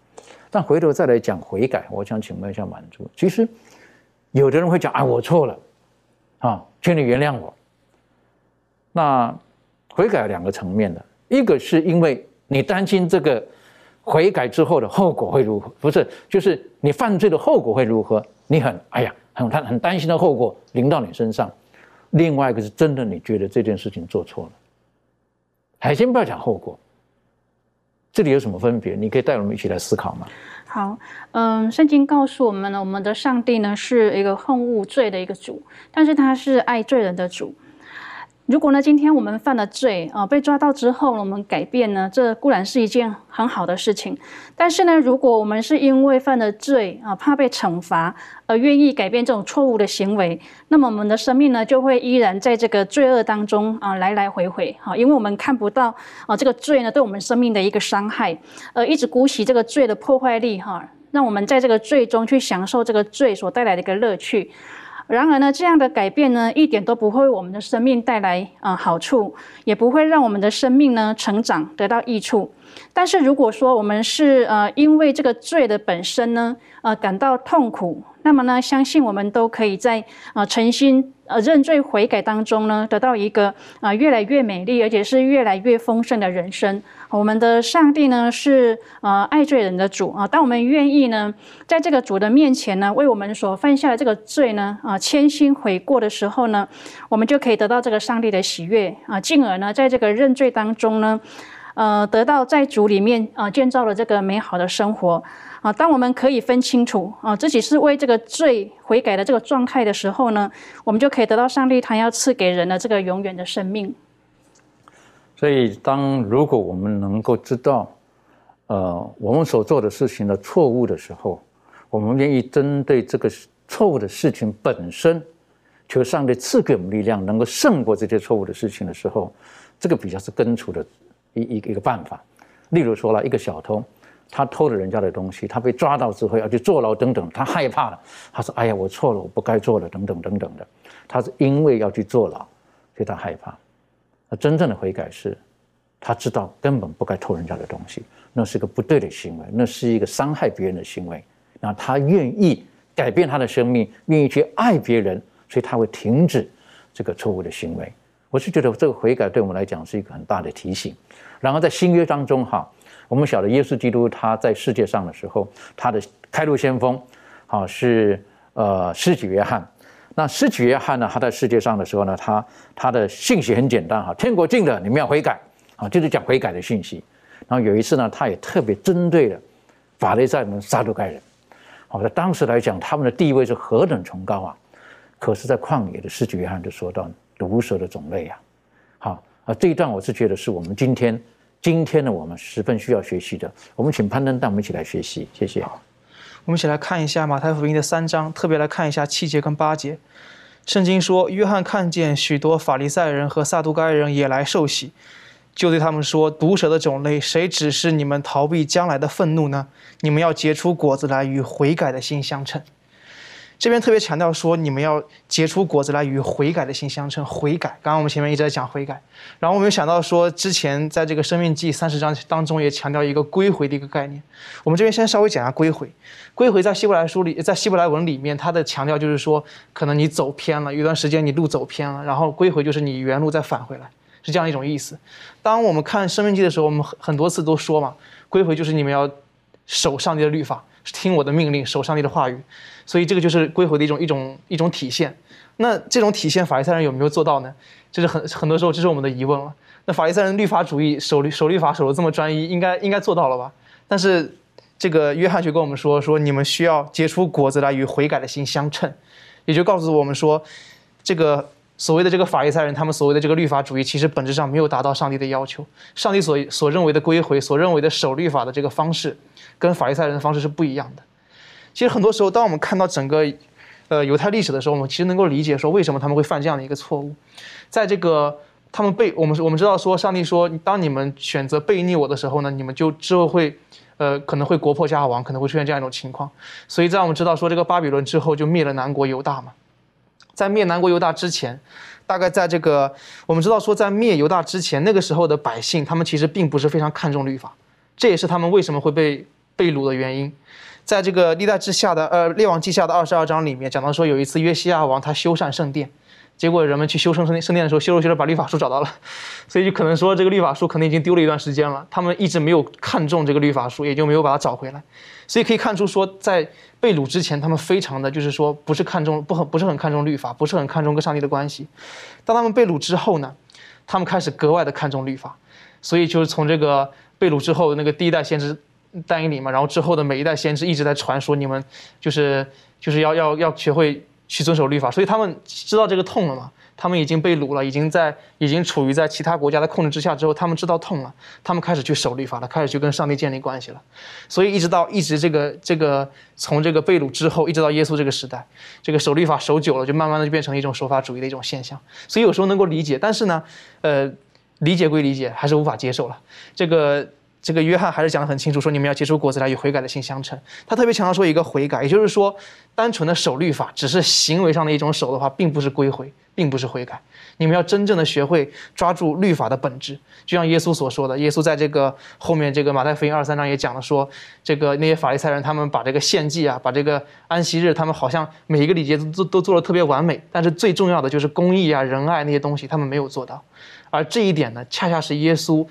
但回头再来讲悔改，我想请问一下满足，其实有的人会讲啊，我错了，啊，请你原谅我。那悔改两个层面的，一个是因为你担心这个悔改之后的后果会如何，不是，就是你犯罪的后果会如何，你很哎呀，很很很担心的后果临到你身上。另外一个是真的，你觉得这件事情做错了。还先不要讲后果，这里有什么分别？你可以带我们一起来思考吗？好，嗯，圣经告诉我们呢，我们的上帝呢是一个恨恶罪的一个主，但是他是爱罪人的主。如果呢，今天我们犯了罪啊，被抓到之后，我们改变呢，这固然是一件很好的事情。但是呢，如果我们是因为犯了罪啊，怕被惩罚而愿意改变这种错误的行为，那么我们的生命呢，就会依然在这个罪恶当中啊，来来回回哈，因为我们看不到啊，这个罪呢，对我们生命的一个伤害，呃，一直姑息这个罪的破坏力哈，让我们在这个罪中去享受这个罪所带来的一个乐趣。然而呢，这样的改变呢，一点都不会为我们的生命带来啊好处，也不会让我们的生命呢成长得到益处。但是如果说我们是呃因为这个罪的本身呢，呃感到痛苦，那么呢，相信我们都可以在啊诚心。呃，认罪悔改当中呢，得到一个啊越来越美丽，而且是越来越丰盛的人生。我们的上帝呢是呃爱罪人的主啊，当我们愿意呢，在这个主的面前呢，为我们所犯下的这个罪呢啊谦心悔过的时候呢，我们就可以得到这个上帝的喜悦啊，进而呢，在这个认罪当中呢，呃，得到在主里面啊建造了这个美好的生活。啊，当我们可以分清楚啊，自己是为这个罪悔改的这个状态的时候呢，我们就可以得到上帝他要赐给人的这个永远的生命。所以，当如果我们能够知道，呃，我们所做的事情的错误的时候，我们愿意针对这个错误的事情本身，求上帝赐给我们力量，能够胜过这些错误的事情的时候，这个比较是根除的一一个一个办法。例如说了一个小偷。他偷了人家的东西，他被抓到之后要去坐牢等等，他害怕了。他说：“哎呀，我错了，我不该做了，等等等等的。”他是因为要去坐牢，所以他害怕。那真正的悔改是，他知道根本不该偷人家的东西，那是个不对的行为，那是一个伤害别人的行为。那他愿意改变他的生命，愿意去爱别人，所以他会停止这个错误的行为。我是觉得这个悔改对我们来讲是一个很大的提醒。然后在新约当中，哈。我们晓得耶稣基督他在世界上的时候，他的开路先锋，好是呃施洗约翰。那施洗约翰呢，他在世界上的时候呢，他他的信息很简单哈，天国近了，你们要悔改。啊，就是讲悔改的信息。然后有一次呢，他也特别针对了法利赛人、撒都该人。好，在当时来讲，他们的地位是何等崇高啊！可是，在旷野的施主约翰就说到毒蛇的种类啊，好啊，这一段我是觉得是我们今天今天的我们十分需要学习的。我们请潘登带我们一起来学习，谢谢。我们一起来看一下马太福音的三章，特别来看一下七节跟八节。圣经说，约翰看见许多法利赛人和撒都该人也来受洗。就对他们说：“毒蛇的种类，谁指示你们逃避将来的愤怒呢？你们要结出果子来，与悔改的心相称。”这边特别强调说，你们要结出果子来，与悔改的心相称。悔改，刚刚我们前面一直在讲悔改，然后我们又想到说，之前在这个生命记三十章当中也强调一个归回的一个概念。我们这边先稍微讲一下归回。归回在希伯来书里，在希伯来文里面，它的强调就是说，可能你走偏了，有一段时间你路走偏了，然后归回就是你原路再返回来。是这样一种意思。当我们看《生命记》的时候，我们很很多次都说嘛，归回就是你们要守上帝的律法，听我的命令，守上帝的话语。所以这个就是归回的一种一种一种体现。那这种体现，法利赛人有没有做到呢？这是很很多时候这是我们的疑问了。那法利赛人律法主义守律守律法守的这么专一，应该应该做到了吧？但是这个约翰却跟我们说，说你们需要结出果子来，与悔改的心相称，也就告诉我们说，这个。所谓的这个法利赛人，他们所谓的这个律法主义，其实本质上没有达到上帝的要求。上帝所所认为的归回，所认为的守律法的这个方式，跟法利赛人的方式是不一样的。其实很多时候，当我们看到整个，呃，犹太历史的时候，我们其实能够理解说，为什么他们会犯这样的一个错误。在这个他们被我们我们知道说，上帝说，当你们选择背逆我的时候呢，你们就之后会，呃，可能会国破家亡，可能会出现这样一种情况。所以在我们知道说，这个巴比伦之后就灭了南国犹大嘛。在灭南国犹大之前，大概在这个我们知道说，在灭犹大之前，那个时候的百姓，他们其实并不是非常看重律法，这也是他们为什么会被被掳的原因。在这个历代之下的呃列王记下的二十二章里面，讲到说有一次约西亚王他修缮圣殿。结果人们去修圣圣圣殿的时候，修着修着把律法书找到了，所以就可能说这个律法书可能已经丢了一段时间了。他们一直没有看中这个律法书，也就没有把它找回来。所以可以看出说，在被掳之前，他们非常的就是说不是看重不很不是很看重律法，不是很看重跟上帝的关系。当他们被掳之后呢，他们开始格外的看重律法。所以就是从这个被掳之后那个第一代先知但以理嘛，然后之后的每一代先知一直在传说你们就是就是要要要学会。去遵守律法，所以他们知道这个痛了嘛？他们已经被掳了，已经在已经处于在其他国家的控制之下之后，他们知道痛了，他们开始去守律法了，开始去跟上帝建立关系了。所以一直到一直这个这个从这个被掳之后，一直到耶稣这个时代，这个守律法守久了，就慢慢的就变成一种守法主义的一种现象。所以有时候能够理解，但是呢，呃，理解归理解，还是无法接受了。这个。这个约翰还是讲得很清楚，说你们要结出果子来，与悔改的心相称。他特别强调说一个悔改，也就是说，单纯的守律法，只是行为上的一种守的话，并不是归回，并不是悔改。你们要真正的学会抓住律法的本质，就像耶稣所说的。耶稣在这个后面这个马太福音二三章也讲了说，这个那些法利赛人他们把这个献祭啊，把这个安息日，他们好像每一个礼节都都都做得特别完美，但是最重要的就是公义啊、仁爱那些东西，他们没有做到。而这一点呢，恰恰是耶稣。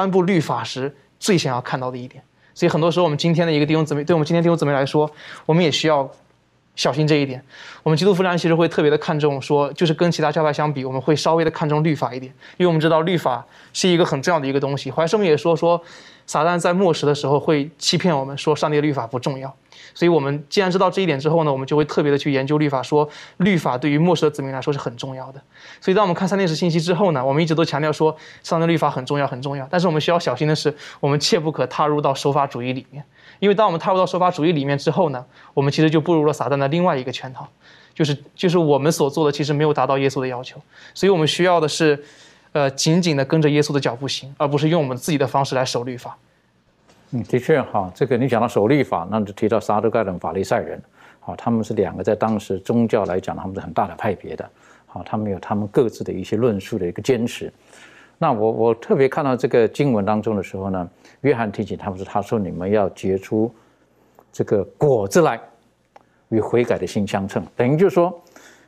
颁布律法时最想要看到的一点，所以很多时候我们今天的一个弟兄姊妹，对我们今天弟兄姊妹来说，我们也需要小心这一点。我们基督复临其实会特别的看重，说就是跟其他教派相比，我们会稍微的看重律法一点，因为我们知道律法是一个很重要的一个东西。怀生也说说，撒旦在末时的时候会欺骗我们，说上帝的律法不重要。所以，我们既然知道这一点之后呢，我们就会特别的去研究律法，说律法对于末世的子民来说是很重要的。所以，当我们看三电视信息之后呢，我们一直都强调说，上帝律法很重要，很重要。但是，我们需要小心的是，我们切不可踏入到守法主义里面，因为当我们踏入到守法主义里面之后呢，我们其实就步入了撒旦的另外一个圈套，就是就是我们所做的其实没有达到耶稣的要求。所以我们需要的是，呃，紧紧的跟着耶稣的脚步行，而不是用我们自己的方式来守律法。嗯，的确哈，这个你讲到守律法，那就提到撒都盖人、法利赛人，好，他们是两个在当时宗教来讲，他们是很大的派别的，好，他们有他们各自的一些论述的一个坚持。那我我特别看到这个经文当中的时候呢，约翰提醒他们说，他说你们要结出这个果子来，与悔改的心相称，等于就是说，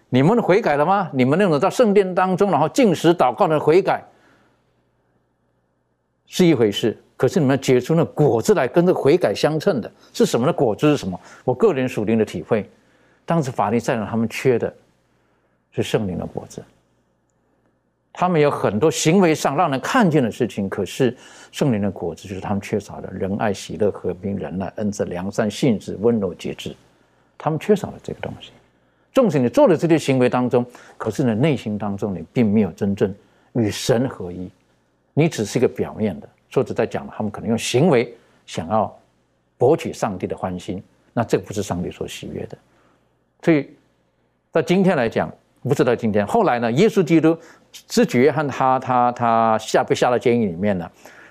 你们悔改了吗？你们那种在圣殿当中然后进食祷告的悔改是一回事。可是你们结出那果子来，跟这悔改相称的是什么呢？果子是什么？我个人属灵的体会，当时法利赛人他们缺的是圣灵的果子。他们有很多行为上让人看见的事情，可是圣灵的果子就是他们缺少的仁爱、喜乐、和平、仁爱、恩慈、良善、信实、温柔、节制，他们缺少了这个东西。纵使你做了这些行为当中，可是你，内心当中你并没有真正与神合一，你只是一个表面的。作者在讲，他们可能用行为想要博取上帝的欢心，那这不是上帝所喜悦的。所以到今天来讲，不是到今天，后来呢，耶稣基督。知觉约翰他他他下被下到监狱里面呢，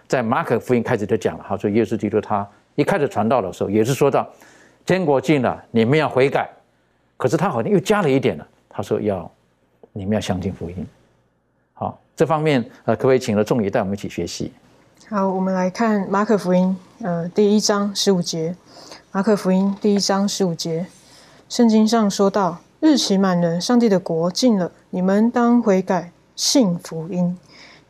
在马可福音开始就讲了，他说耶稣基督他一开始传道的时候也是说到天国近了，你们要悔改。可是他好像又加了一点了，他说要你们要相信福音。好，这方面呃，可不可以请了众爷带我们一起学习？好，我们来看马可福音呃第一章十五节。马可福音第一章十五节，圣经上说到日期满了，上帝的国近了，你们当悔改。信福音，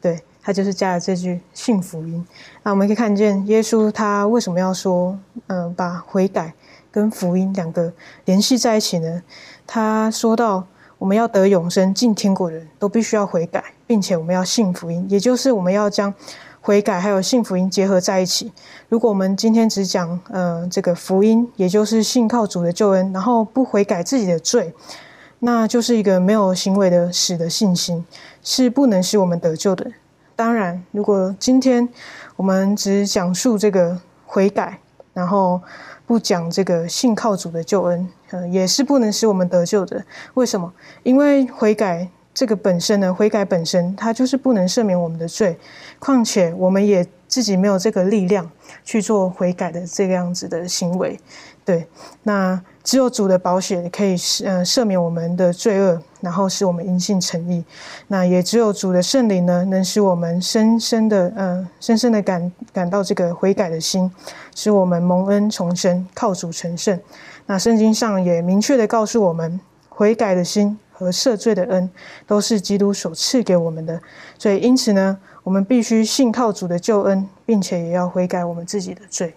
对他就是加了这句信福音。那我们可以看见耶稣他为什么要说，嗯，把悔改跟福音两个联系在一起呢？他说到我们要得永生进天国的人都必须要悔改，并且我们要信福音，也就是我们要将悔改还有信福音结合在一起。如果我们今天只讲，呃，这个福音，也就是信靠主的救恩，然后不悔改自己的罪。那就是一个没有行为的死的信心，是不能使我们得救的。当然，如果今天我们只讲述这个悔改，然后不讲这个信靠主的救恩，呃，也是不能使我们得救的。为什么？因为悔改这个本身呢，悔改本身它就是不能赦免我们的罪，况且我们也自己没有这个力量去做悔改的这个样子的行为。对，那。只有主的保险可以呃赦免我们的罪恶，然后使我们因信诚意。那也只有主的圣灵呢，能使我们深深的呃深深的感感到这个悔改的心，使我们蒙恩重生，靠主成圣。那圣经上也明确的告诉我们，悔改的心和赦罪的恩都是基督所赐给我们的。所以因此呢，我们必须信靠主的救恩，并且也要悔改我们自己的罪。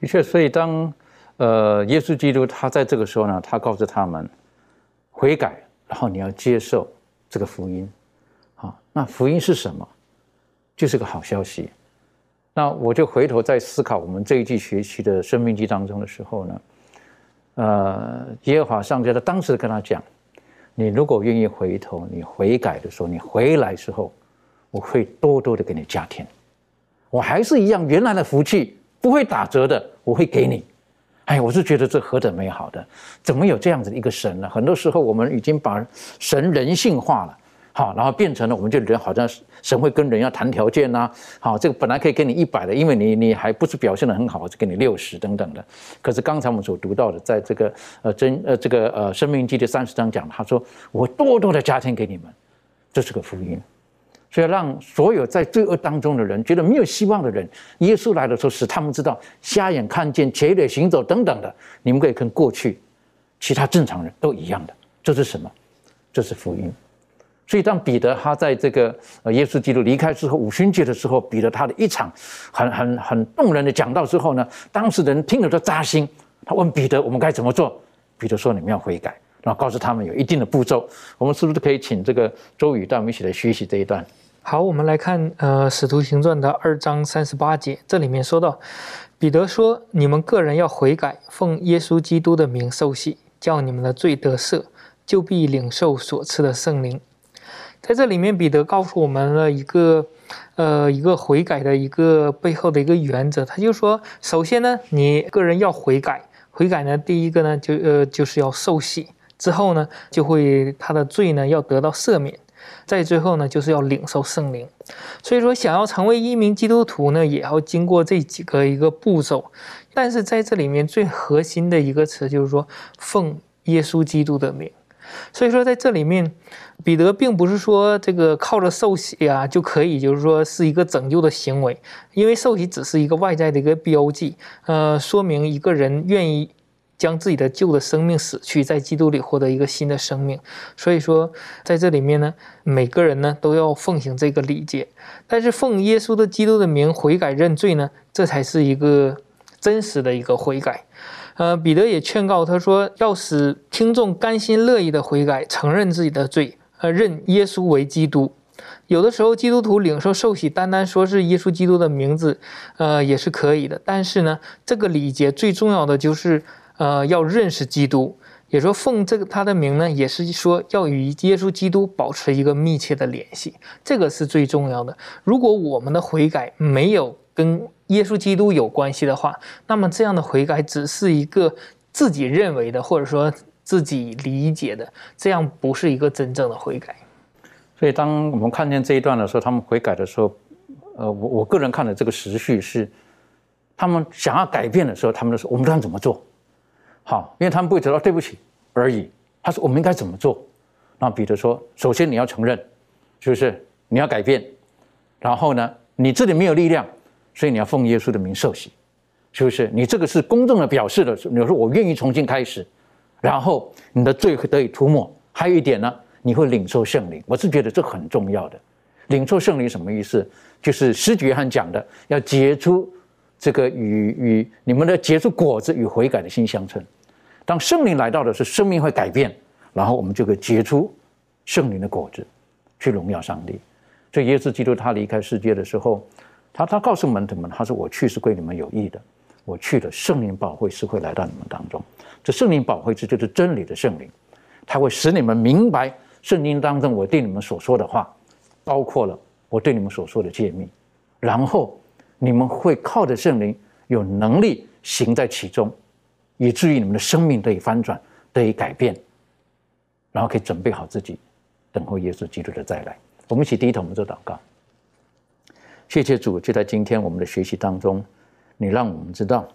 的确，所以当。呃，耶稣基督他在这个时候呢，他告诉他们悔改，然后你要接受这个福音，好，那福音是什么？就是个好消息。那我就回头再思考我们这一季学习的生命记当中的时候呢，呃，耶和华上帝他当时跟他讲，你如果愿意回头，你悔改的时候，你回来之后，我会多多的给你加添，我还是一样原来的福气不会打折的，我会给你。哎，我是觉得这何等美好的，怎么有这样子的一个神呢？很多时候我们已经把神人性化了，好，然后变成了我们就人好像神会跟人要谈条件呐，好，这个本来可以给你一百的，因为你你还不是表现的很好，就给你六十等等的。可是刚才我们所读到的，在这个呃真呃这个呃生命记的三十章讲，他说我多多的加添给你们，这是个福音。所以让所有在罪恶当中的人觉得没有希望的人，耶稣来的时候使他们知道瞎眼看见、瘸腿行走等等的，你们可以跟过去其他正常人都一样的。这是什么？这是福音。所以当彼得他在这个呃耶稣基督离开之后五旬节的时候，彼得他的一场很很很动人的讲道之后呢，当时人听了都扎心。他问彼得：“我们该怎么做？”彼得说：“你们要悔改。”然后告诉他们有一定的步骤。我们是不是可以请这个周宇带我们一起来学习这一段？好，我们来看，呃，《使徒行传》的二章三十八节，这里面说到，彼得说：“你们个人要悔改，奉耶稣基督的名受洗，叫你们的罪得赦，就必领受所赐的圣灵。”在这里面，彼得告诉我们了一个，呃，一个悔改的一个背后的一个原则。他就说，首先呢，你个人要悔改，悔改呢，第一个呢，就呃，就是要受洗，之后呢，就会他的罪呢要得到赦免。在最后呢，就是要领受圣灵，所以说想要成为一名基督徒呢，也要经过这几个一个步骤。但是在这里面最核心的一个词就是说，奉耶稣基督的名。所以说在这里面，彼得并不是说这个靠着受洗啊就可以，就是说是一个拯救的行为，因为受洗只是一个外在的一个标记，呃，说明一个人愿意。将自己的旧的生命死去，在基督里获得一个新的生命。所以说，在这里面呢，每个人呢都要奉行这个礼节。但是奉耶稣的基督的名悔改认罪呢，这才是一个真实的一个悔改。呃，彼得也劝告他说，要使听众甘心乐意的悔改，承认自己的罪，呃认耶稣为基督。有的时候，基督徒领受受洗，单单说是耶稣基督的名字，呃，也是可以的。但是呢，这个礼节最重要的就是，呃，要认识基督。也说奉这个他的名呢，也是说要与耶稣基督保持一个密切的联系，这个是最重要的。如果我们的悔改没有跟耶稣基督有关系的话，那么这样的悔改只是一个自己认为的，或者说自己理解的，这样不是一个真正的悔改。所以，当我们看见这一段的时候，他们悔改的时候，呃，我我个人看的这个时序是，他们想要改变的时候，他们说我们该怎么做？好，因为他们不会得到对不起而已。他说：“我们应该怎么做？”那彼得说：“首先你要承认，是不是？你要改变。然后呢，你这里没有力量，所以你要奉耶稣的名受洗，是不是？你这个是公正的表示的。你说我愿意重新开始，然后你的罪得以涂抹。还有一点呢，你会领受圣灵。我是觉得这很重要的。领受圣灵什么意思？就是施觉翰讲的，要结出。”这个与与你们的结出果子与悔改的心相称。当圣灵来到的是生命会改变，然后我们就可以结出圣灵的果子，去荣耀上帝。所以耶稣基督他离开世界的时候，他他告诉门徒们，他说：“我去是归你们有益的，我去的圣灵保会是会来到你们当中。这圣灵保会这就是真理的圣灵，他会使你们明白圣经当中我对你们所说的话，包括了我对你们所说的诫命，然后。”你们会靠着圣灵有能力行在其中，以至于你们的生命得以翻转，得以改变，然后可以准备好自己，等候耶稣基督的再来。我们一起低头，我们做祷告。谢谢主，就在今天我们的学习当中，你让我们知道，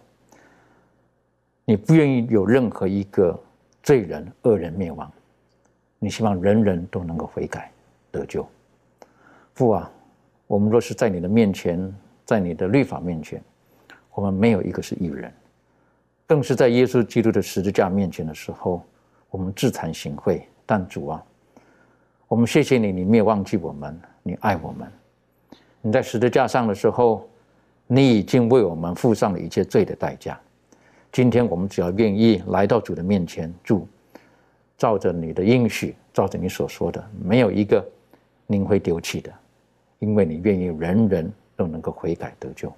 你不愿意有任何一个罪人、恶人灭亡，你希望人人都能够悔改得救。父啊，我们若是在你的面前。在你的律法面前，我们没有一个是义人，更是在耶稣基督的十字架面前的时候，我们自惭形秽。但主啊，我们谢谢你，你没有忘记我们，你爱我们。你在十字架上的时候，你已经为我们付上了一切罪的代价。今天我们只要愿意来到主的面前，主照着你的应许，照着你所说的，没有一个您会丢弃的，因为你愿意人人。都能够悔改得救。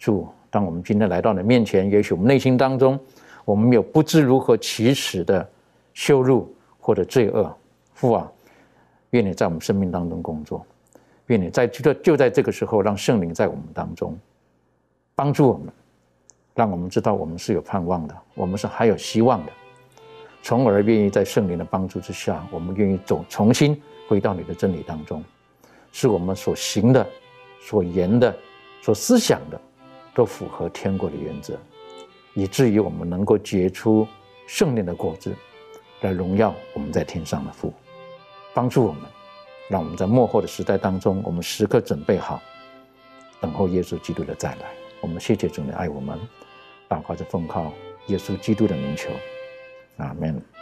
主，当我们今天来到你面前，也许我们内心当中，我们有不知如何启齿的羞辱或者罪恶。父啊，愿你在我们生命当中工作，愿你在就就在这个时候，让圣灵在我们当中帮助我们，让我们知道我们是有盼望的，我们是还有希望的，从而愿意在圣灵的帮助之下，我们愿意走重新回到你的真理当中，是我们所行的。所言的、所思想的，都符合天国的原则，以至于我们能够结出圣灵的果子，来荣耀我们在天上的父，帮助我们，让我们在幕后的时代当中，我们时刻准备好，等候耶稣基督的再来。我们谢谢主的爱我们，祷告着奉靠耶稣基督的名求，阿门。